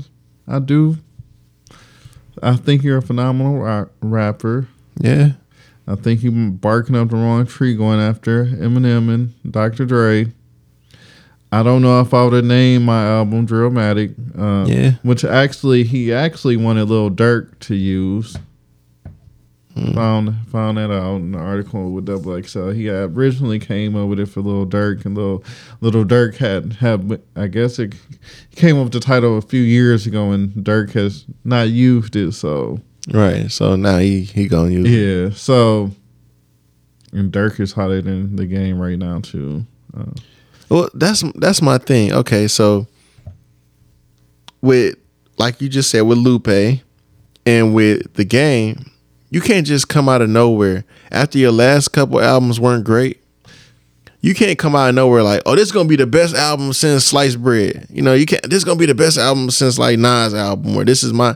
I do. I think you're a phenomenal ra- rapper. yeah, I think you been barking up the wrong tree going after Eminem and Dr. Dre. I don't know if I would have named my album Drillmatic. Uh, Yeah. Which actually, he actually wanted Lil Durk to use. Found found that out in an article with XXL. He had originally came up with it for Lil Durk, and Lil Little Durk had had I guess it came up with the title a few years ago, and Durk has not used it. So right. So now he he gonna use. it. yeah, so and Durk is hotter than the game right now too. Uh, Well, that's that's my thing. Okay, so with like you just said with Lupe and with the game, you can't just come out of nowhere after your last couple albums weren't great. You can't come out of nowhere like, oh, this is gonna be the best album since Sliced Bread. You know, you can't. This is gonna be the best album since like Nas album, or this is my.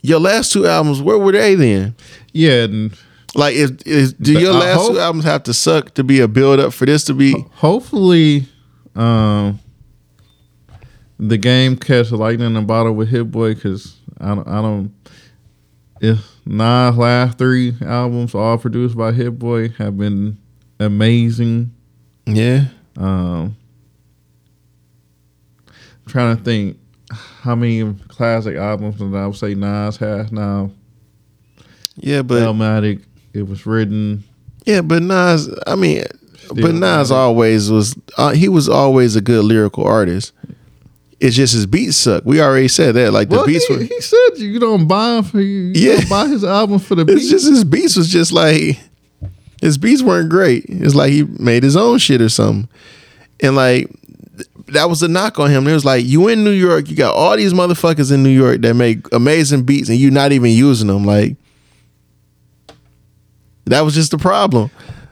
Your last two albums, where were they then? yeah, and Like, is, is do your I last hope- two albums have to suck to be a build up for this to be? hopefully, um, the game catch lightning in a bottle with Hit Boy because I don't, I don't. If Nas last three albums, all produced by Hit Boy, have been amazing. Yeah. Um, I'm trying to think how many classic albums that I would say Nas has now. Yeah, but Illmatic, it was written. yeah, but Nas. I mean, but Nas always was. Uh, he was always a good lyrical artist. It's just his beats suck. We already said that. Like the Well, beats he, were. he said you don't buy him for you. you Yeah. don't buy his album for the It's beats. just his beats was just like his beats weren't great. It's like he made his own shit or something. And like that was a knock on him. It was like you in New York, you got all these motherfuckers in New York that make amazing beats and you not even using them. Like that was just the problem.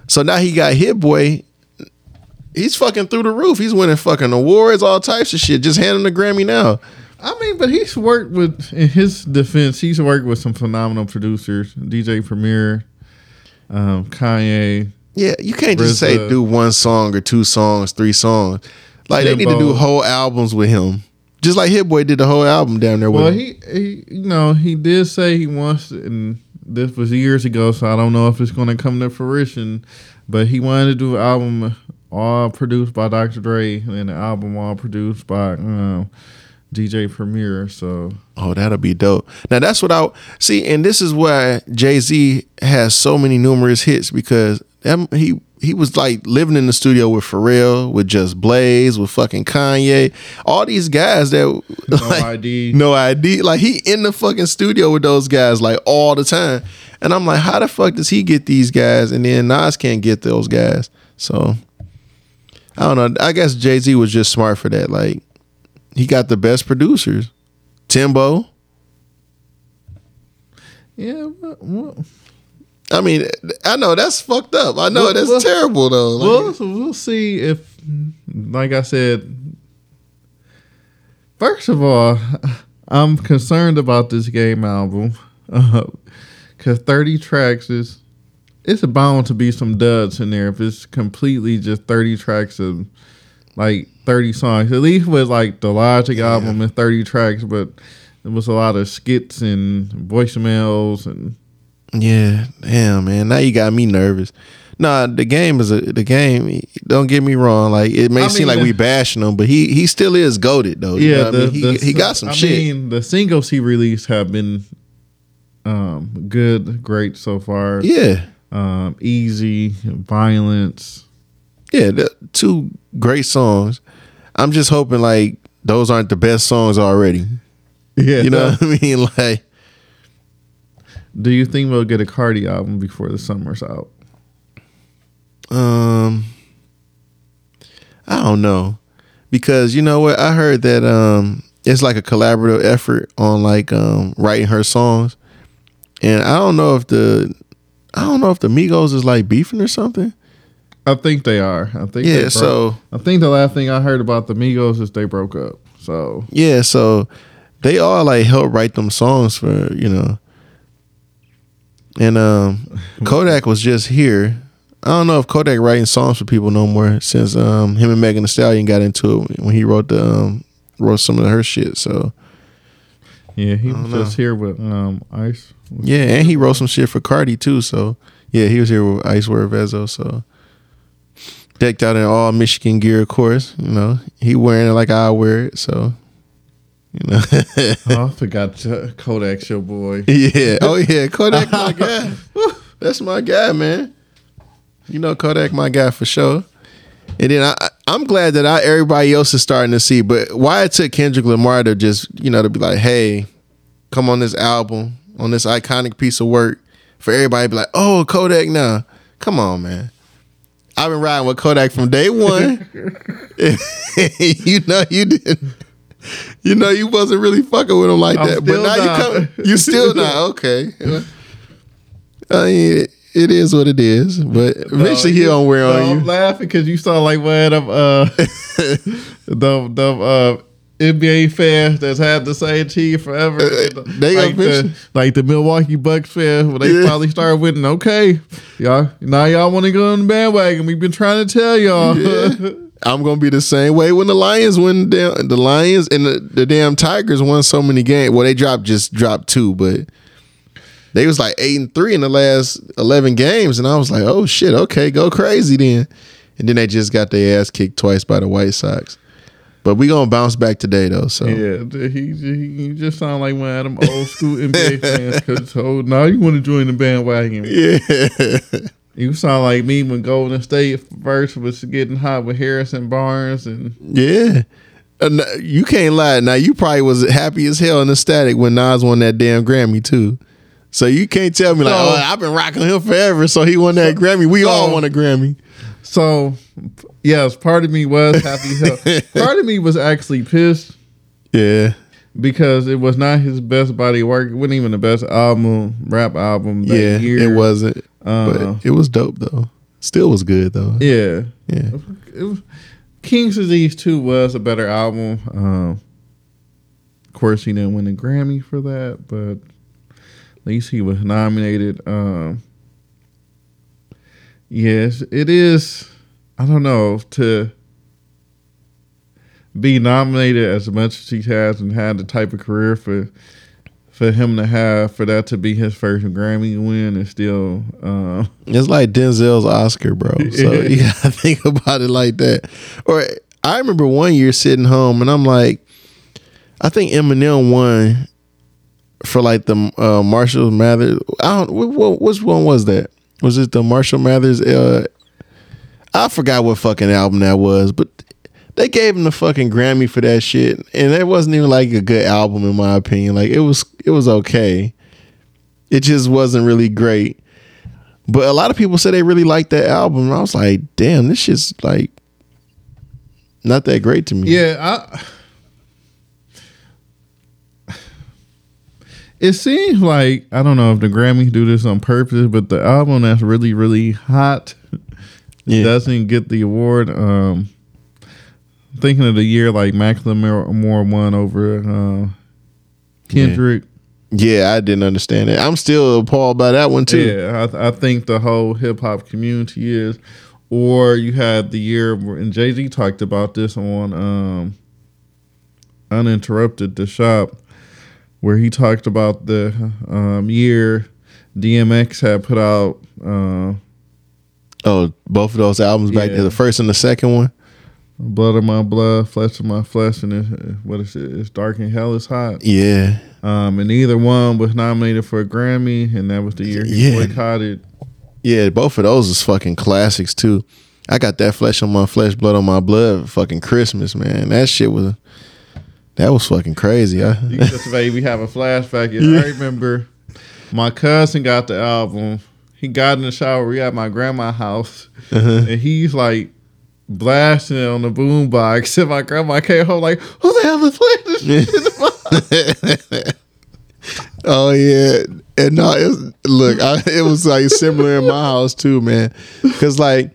So now he got Hit Boy. He's fucking through the roof. He's winning fucking awards, all types of shit. Just hand him the Grammy now. I mean, but he's worked with, in his defense, he's worked with some phenomenal producers, DJ Premier, um, Kanye. Yeah, you can't just say do one song or two songs, three songs. Like they need to do whole albums with him. Just like Hit Boy did the whole album down there with Well, him. he, he, you know, he did say he wants, to, and this was years ago, so I don't know if it's going to come to fruition. But he wanted to do an album all produced by Dr. Dre and an album all produced by um, DJ Premier. So Oh, that'll be dope. Now that's what I see, and this is why Jay Z has so many numerous hits because that, he he was like living in the studio with Pharrell, with Just Blaze, with fucking Kanye, all these guys that no like, ID. no ID. Like he in the fucking studio with those guys like all the time. And I'm like, how the fuck does he get these guys? And then Nas can't get those guys. So I don't know. I guess Jay Z was just smart for that. Like he got the best producers. Timbo. Yeah, well, well, I mean, I know that's fucked up. I know Well, that's well- terrible though. Like, Well, we'll see if, like I said, first of all, I'm concerned about this game album uh, because 30 tracks is it's bound to be some duds in there if it's completely just 30 tracks of like 30 songs. At least with like the Logic album and 30 tracks, but there was a lot of skits and voicemails and yeah, damn man. Now you got me nervous. Nah, the game is a the game. Don't get me wrong. Like it may I seem mean, like we bashing him, but he he still is goaded though. You yeah, know what I mean? he, the- he got some I shit. mean, the singles he released have been um, good, great so far. yeah, Um, easy, violence. yeah. The, two great songs. I'm just hoping like those aren't the best songs already. Yeah, You know what I mean? Like Do you think we'll get a Cardi album before the summer's out? Um, I don't know because you know what I heard that um it's like a collaborative effort on like um writing her songs, and I don't know if the I don't know if the Migos is like beefing or something. I think they are. I think. they Yeah, so I think the last thing I heard about the Migos is they broke up. So yeah, so they all like help write them songs for you know, and um Kodak was just here. I don't know if Kodak writing songs for people no more since um him and Megan Thee Stallion got into it when he wrote the um wrote some of her shit. So yeah, he was know. just here with um Ice. yeah, and he wrote some shit for Cardi too. So yeah, he was here with Icewear Vezzo. So decked out in all Michigan gear, of course. You know he wearing it like I wear it. So you know. Oh, I forgot Kodak's your boy. Yeah. Oh yeah. Kodak my guy. That's my guy, man. You know Kodak my guy for sure. And then I, I'm glad that I, everybody else is starting to see. But why it took Kendrick Lamar to just you know to be like, hey, come on this album, on this iconic piece of work, for everybody to be like, oh Kodak now, come on man. I've been riding with Kodak from day one. you know you didn't. You know you wasn't really fucking with him like I'm that, but now not. you come. You still not okay. I mean, it is what it is. But eventually he don't wear No, on I'm you. laughing because you saw like one of uh the the uh NBA fans that's had the same team forever. Uh, they got like, the, like the Milwaukee Bucks fans when they Yeah. finally started winning. Okay, y'all now y'all want to go on the bandwagon. We've been trying to tell y'all. Yeah. I'm gonna be the same way when the Lions win. Damn, the Lions and the, the damn Tigers won so many games. Well, they dropped just dropped two, but they was like eight and three in the last eleven games, and I was like, oh shit, okay, go crazy then. And then they just got their ass kicked twice by the White Sox. But we gonna bounce back today though. So Yeah, he, he, he just sound like one of them old school NBA fans. Cause oh, now you want to join the bandwagon? yeah, You sound like me when Golden State first was getting hot with Harrison Barnes and yeah. Uh, and you can't lie. Now you probably was happy as hell and ecstatic when Nas won that damn Grammy too. So you can't tell me like, So- oh, I've been rocking him forever, so he won that Grammy. We all so- won a Grammy. so. Yes, part of me was happy. as hell. part of me was actually pissed Yeah, because it was not his best body of work. It wasn't even the best album, rap album that yeah, year. it wasn't, Uh, but it was dope though. Still was good though. yeah, Yeah, it was, King's Disease 2 was a better album. Um, of course, he didn't win a Grammy for that, but at least he was nominated. Um, yes, it is. I don't know to be nominated as much as he has and had the type of career for for him to have for that to be his first Grammy win is still. Uh, it's like Denzel's Oscar, bro. So Yeah. you gotta think about it like that. Or I remember one year sitting home and I'm like, I think Eminem won for like the uh, Marshall Mathers. I don't. What, which one was that? Was it the Marshall Mathers? Uh, I forgot what fucking album that was, but they gave him the fucking Grammy for that shit, and it wasn't even like a good album in my opinion. Like it was, it was okay. It just wasn't really great. But a lot of people said they really liked that album. And I was like, damn, this shit's like not that great to me. Yeah, I. It seems like I don't know if the Grammys do this on purpose, but the album that's really really hot Yeah. doesn't get the award. Um, thinking of the year like Macklemore won over uh, Kendrick. Yeah, I didn't understand it. I'm still appalled by that one too. Yeah, I, I think the whole hip hop community is. Or you had the year, and Jay Z talked about this on um, Uninterrupted the Shop, where he talked about the um, year DMX had put out. Uh, Oh, both of those albums back Yeah. there, the first and the second one. Blood of my blood, flesh of my flesh, and it, what is it? It's dark and hell is hot. Yeah. Um, and either one was nominated for a Grammy, and that was the year he Yeah. boycotted. Yeah, both of those is fucking classics too. I got that flesh on my flesh, blood on my blood, fucking Christmas, man. That shit was that was fucking crazy. I, You just me have a flashback. And I remember my cousin got the album. He got in the shower. We at my grandma's house, Uh-huh. and he's like blasting it on the boombox. And my grandma came home like, "Who the hell is playing this shit?" in the oh yeah, and no, it was, look, I, it was like similar in my house too, man. Cause like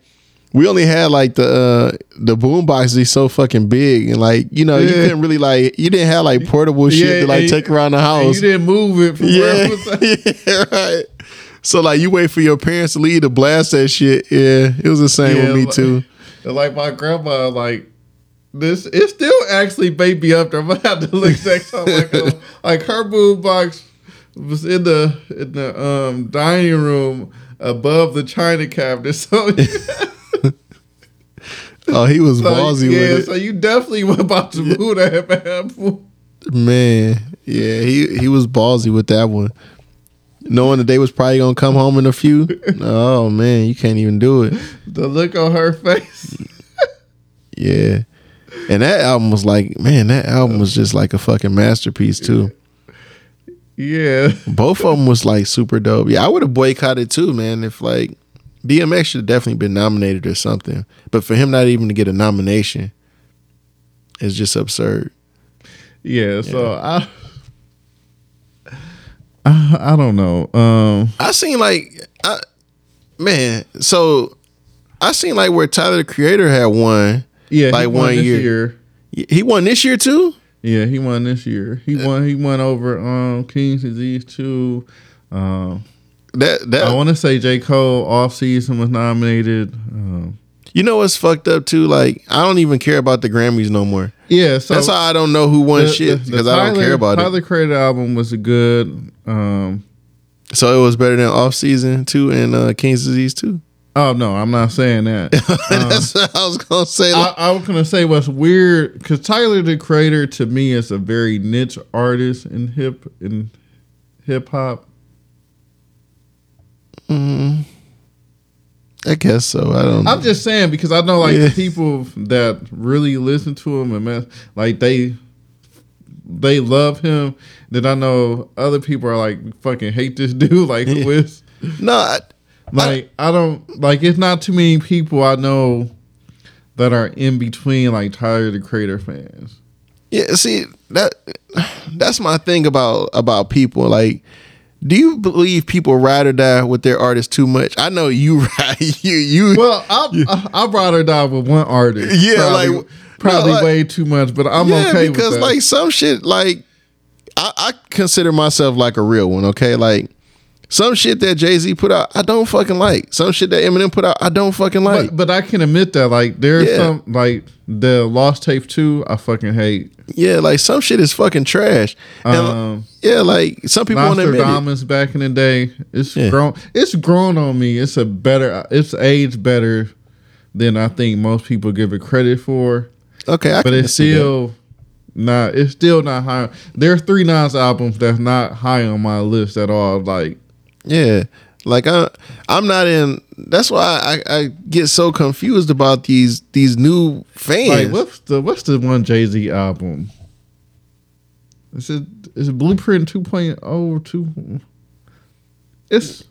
we only had like the uh the boom boxes so fucking big, and like you know you Yeah. couldn't really like you didn't have like portable shit Yeah, to like take around the house. you didn't move it from where Yeah, it was. yeah, right. So like you wait for your parents to leave to blast that shit. Yeah, it was the same Yeah, with me like- too. And like my grandma, like this, it still actually made me up there. I'm gonna have to look next time. Like, uh, like her boombox was in the in the um dining room above the china cabinet. So, Oh, he was so ballsy yeah, with so you definitely were about to move that man. man. Yeah, he he was ballsy with that one, knowing that they was probably gonna come home in a few. oh man, you can't even do it. The look on her face. Yeah, and that album was like, man, that album was just like a fucking masterpiece too. Yeah, Both of them was like super dope. Yeah, I would have boycotted too, man. If like DMX should have definitely been nominated or something, but for him not even to get a nomination is just absurd. yeah. So I, I, I don't know. Um, I seen like, I, man, so I seen like where Tyler the Creator had won. yeah, Like he won one this year. He won this year too. Yeah, he won this year. He won. He won over um King's Disease two. Um, That that I want to say J Cole off season was nominated. Um, You know what's fucked up too? Like I don't even care about the Grammys no more. Yeah, so That's how I don't know who won shit because I don't care about it. Tyler it. Creator album was a good. Um, So it was better than Off Season two and uh, King's Disease two. oh no, I'm not saying that. That's what I was gonna say. I, I was gonna say what's weird because Tyler the Creator to me is a very niche artist in hip in hip hop. I guess so. I don't. I'm just saying because I know like Yeah. the people that really listen to him and man, like they they love him. Then I know other people are like fucking hate this dude. Like who is no, I, like I don't like it's not too many people I know that are in between like Tyler the Creator fans. yeah. See that that's my thing about about people. Like, do you believe people ride or die with their artists too much? I know you ride. You you. Well, I I, brought her down with one artist. Yeah, probably, like- probably no, like- way too much, but I'm yeah, okay because with that. like some shit like I, I consider myself like a real one, okay? Like some shit that Jay Z put out, I don't fucking like. Some shit that Eminem put out, I don't fucking like. but, but I can admit that like there's Yeah. some like the Lost Tape two I fucking hate. yeah, like some shit is fucking trash. And, Um, yeah, like some people want to admit it. Back in the day. It's Yeah. grown. It's grown on me. It's a better. It's aged better than I think most people give it credit for. Okay, I But can it's see that. still not. It's still not high. There's three Nas albums that's not high on my list at all. Like Yeah. Like I I'm not in that's why I, I get so confused about these these new fans. Like what's the what's the one Jay Z album? Is it is it Blueprint 2.0 two? It's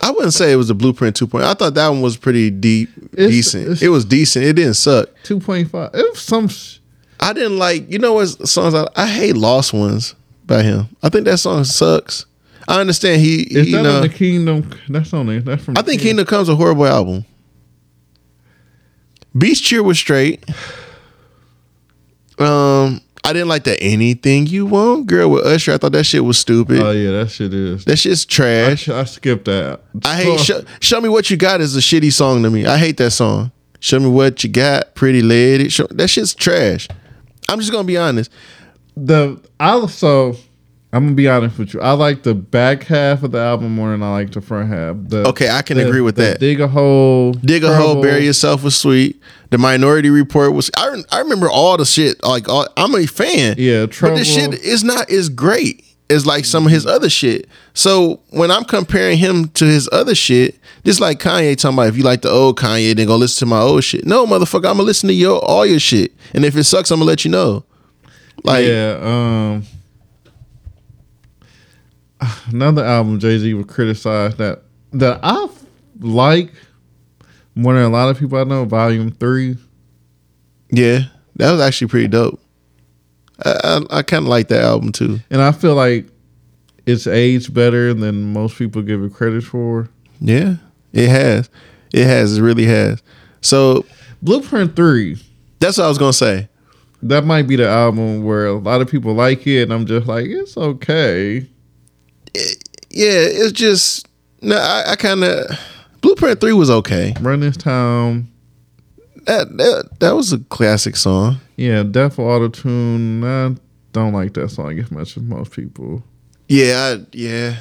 I wouldn't say it was a blueprint 2.0. I thought that one was pretty deep It's- decent. it's- it was decent. It didn't suck. 2.5. It was some. sh- I didn't like you know what songs I, I hate Lost Ones by him. I think that song sucks. I understand he, Is he that know, on the Kingdom? That's on there. That's from. I think Kingdom Comes a horrible album. Beach Chair was straight. Um, I didn't like that anything you want, girl with Usher. I thought that shit was stupid. Oh yeah, that shit is. that shit's trash. I skipped that. I hate. Show, show me what you got is a shitty song to me. I hate that song. Show me what you got, pretty lady. Show, that shit's trash. I'm just gonna be honest. the also I'm gonna be honest with you. I like the back half of the album more than I like the front half. The, Okay, I can the- agree with that. Dig a hole, Dig a hole, bury yourself was sweet. The Minority Report was. I I remember all the shit. Like all, I'm a fan. Yeah, trouble. but trouble. this shit is not as great as like some of his other shit. So when I'm comparing him to his other shit, just like Kanye talking about, if you like the old Kanye, then go listen to my old shit. No, motherfucker, I'm gonna listen to your all your shit, and if it sucks, I'm gonna let you know. Like, yeah. Um. Another album Jay Z would criticize that that I like more than a lot of people I know. Volume three. yeah, that was actually pretty dope. I I, I kind of like that album too. and I feel like it's aged better than most people give it credit for. Yeah, it has, it has, it really has. So Blueprint three. that's what I was gonna say. That might be the album where a lot of people like it, and I'm just like, it's okay. Yeah, it's just no. I, I kind of Blueprint Three was okay. Run this town. That that that was a classic song. Yeah, Death Auto Tune. I don't like that song as much as most people. Yeah, I, yeah.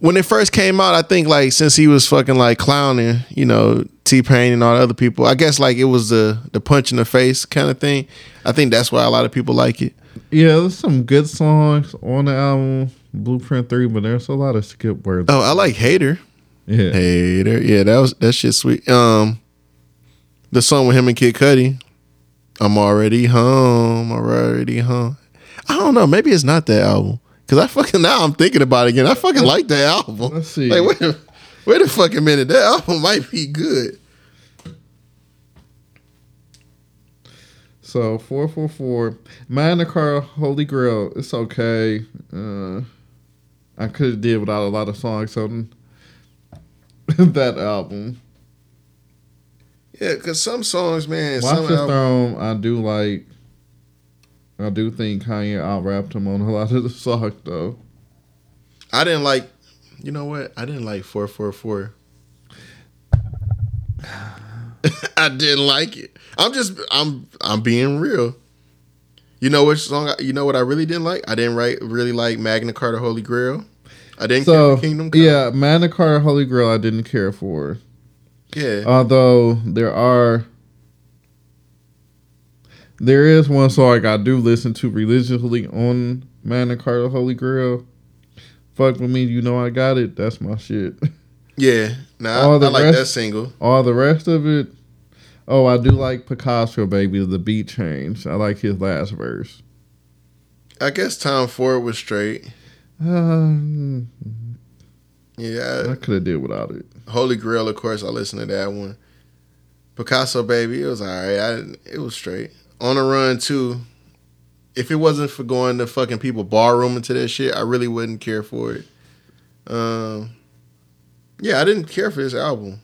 When it first came out, I think like since he was fucking like clowning, you know, T Pain and all the other people. I guess like it was the the punch in the face kind of thing. I think that's why a lot of people like it. Yeah, there's some good songs on the album Blueprint Three, but there's a lot of skip words. Oh, I like Hater. yeah, Hater. Yeah, that was that shit sweet. Um, the song with him and Kid Cudi. I'm already home. Already home. I don't know. Maybe it's not that album. Cause I fucking now I'm thinking about it again. I fucking like that album. Let's see. Like wait a, wait a fucking minute. That album might be good. So four four four. Magna Carta Holy Grail. It's okay. Uh, I could have did without a lot of songs on that album. Yeah, cause some songs, man. Watch some the album, Throne. I do like. I do think Kanye out rapped him on a lot of the songs though. I didn't like. You know what? I didn't like four four four. I didn't like it. I'm just I'm I'm being real. You know which song? I, you know what I really didn't like? I didn't write really like Magna Carta Holy Grail. I didn't care So for Kingdom Come. yeah, Magna Carta Holy Grail I didn't care for. yeah. Although there are there is one song I do listen to religiously on Magna Carta Holy Grail. Fuck with me, you know I got it. That's my shit. yeah. Nah, all I, the I like rest- that single. All the rest of it, oh, I do like Picasso, baby. The beat change. I like his last verse. I guess Tom Ford was straight. Yeah. I could have did without it. Holy Grail, of course, I listened to that one. Picasso, baby, it was all right. I, it was straight. On the run, too. If it wasn't for going to fucking people ballroom into that shit, I really wouldn't care for it. Um, yeah, I didn't care for this album.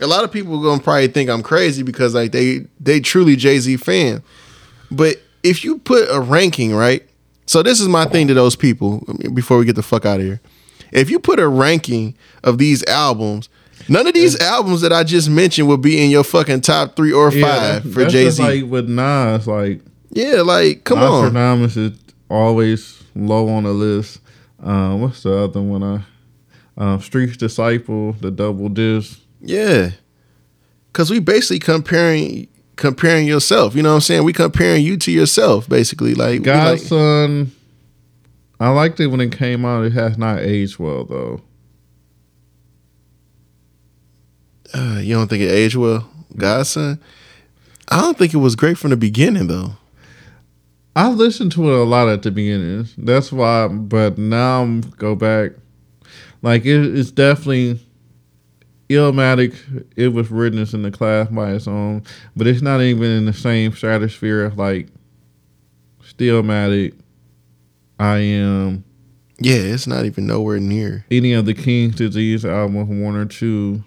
A lot of people are gonna probably think I'm crazy because like they they truly Jay Z fan, but if you put a ranking right, so this is my thing to those people before we get the fuck out of here. If you put a ranking of these albums, none of these albums that I just mentioned would be in your fucking top three or five for that's Jay Z. Like with Nas, like yeah, like come on. Nostradamus is always low on the list. Uh, what's the other one? I uh, Streets Disciple, the double disc. Yeah. Cause we basically comparing comparing yourself. You know what I'm saying? We comparing you to yourself, basically. Like, we like God's Son. I liked it when it came out. It has not aged well though. uh, you don't think it aged well, God's Son? I don't think it was great from the beginning though. I listened to it a lot at the beginning. That's why, but now I'm go back. Like it, it's definitely Illmatic. It was written in the class by its own, but it's not even in the same stratosphere of like Stillmatic. I am Yeah, it's not even nowhere near. any of the King's Disease albums, one or two.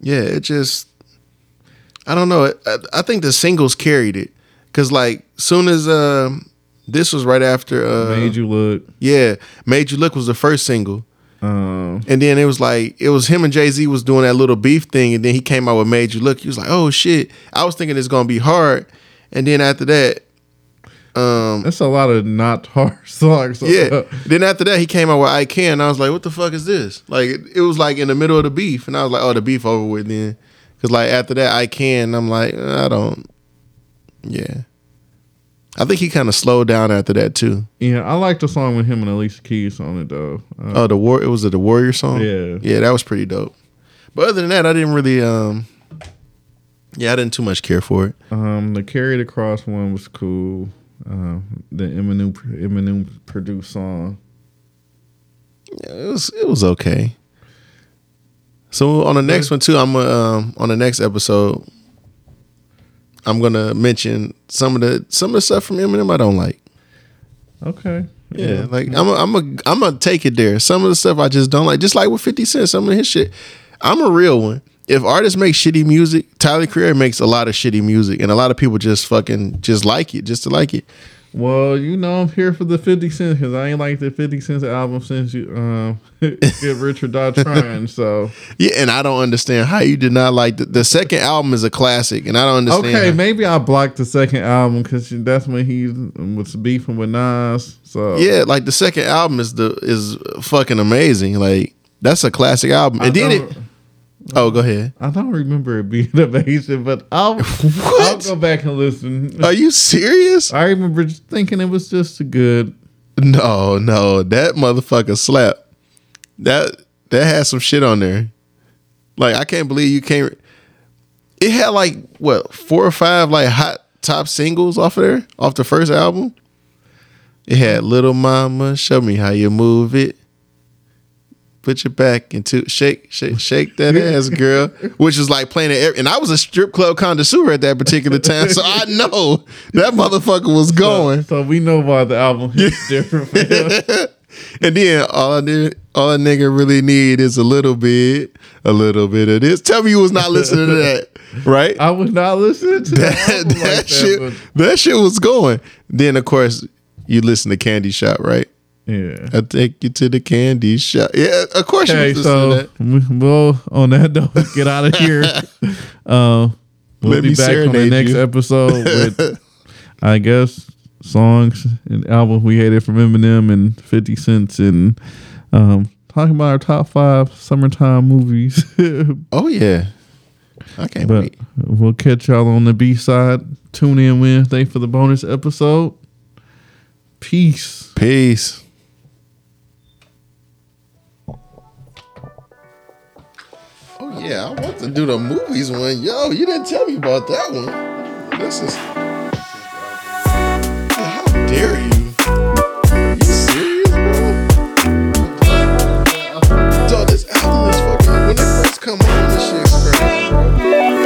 Yeah, it just I don't know. I, I think the singles carried it because like soon as um this was right after uh Made you look. yeah made you look was the first single Um, and then it was like it was him and Jay Z was doing that little beef thing and then he came out with made you look. He was like oh shit. I was thinking it's gonna be hard. And then after that um that's a lot of not hard songs. yeah. Then after that he came out with I can. And I was like what the fuck is this? Like it, it was like in the middle of the beef and I was like oh the beef over with then. Because like after that I can I'm like I don't yeah I think he kind of slowed down after that too. yeah. I like the song with him and Alicia Keys on it though. Uh, Oh, the war. It was the Warrior song. Yeah. yeah, that was pretty dope. But other than that, I didn't really. um Yeah, I didn't too much care for it. Um, the Carry the Cross one was cool. Um, the Eminem Eminem produced song. Yeah, it was it was okay. So on the next one too, I'm uh, um on the next episode. I'm gonna mention some of the some of the stuff from Eminem I don't like. Okay. Yeah, like I'm a, I'm a I'm gonna take it there. Some of the stuff I just don't like. Just like with Fifty Cent, some of his shit. I'm a real one. If artists make shitty music, Tyler Creator makes a lot of shitty music, and a lot of people just fucking just like it, just to like it. Well, you know I'm here for the Fifty Cent because I ain't like the Fifty Cent album since you um Get Rich or Die Trying. So Yeah, and I don't understand how you did not like the, the second album is a classic, and I don't understand. okay, how- maybe I blocked the second album because that's when he was beefing with Nas. So yeah, like the second album is the is fucking amazing. Like that's a classic album. I And then it. Oh, go um, ahead. I don't remember it being amazing, but I'll I'll go back and listen. Are you serious? I remember just thinking it was just a good. No, no, that motherfucker slap. That that had some shit on there. Like I can't believe you can't. It had like what four or five like hot top singles off of there, off the first album. It had "Little Mama," "Show Me How You Move It," "Put Your Back Into," "Shake, Shake, Shake That Ass, Girl," which was like playing it. every- And I was a strip club connoisseur at that particular time, so I know that motherfucker was going. So we know why the album is different. And then all I did, all a nigga really need is a little bit, a little bit of this. Tell me you was not listening to that, right? I was not listening to that, that that like shit, but that shit was going. Then of course you listen to Candy Shop, right? Yeah. I take you to the candy shop. Yeah, of course you Okay, to so say that. we- we'll on that note get out of here. Uh, we'll Let be back on the next you. episode with, I guess, songs and albums we hated from Eminem and Fifty Cents and um, talking about our top five summertime movies. Oh yeah, I can't but wait. we'll catch y'all on the B side. Tune in Wednesday for the bonus episode. Peace. Peace. Yeah, I want to do the movies one. Yo, you didn't tell me about that one. This is. How dare you? you serious, bro? This album is fucking. When they first come this massacre.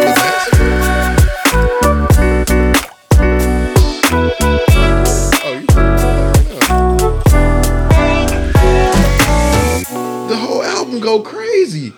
Oh, you. yeah. The whole album go crazy.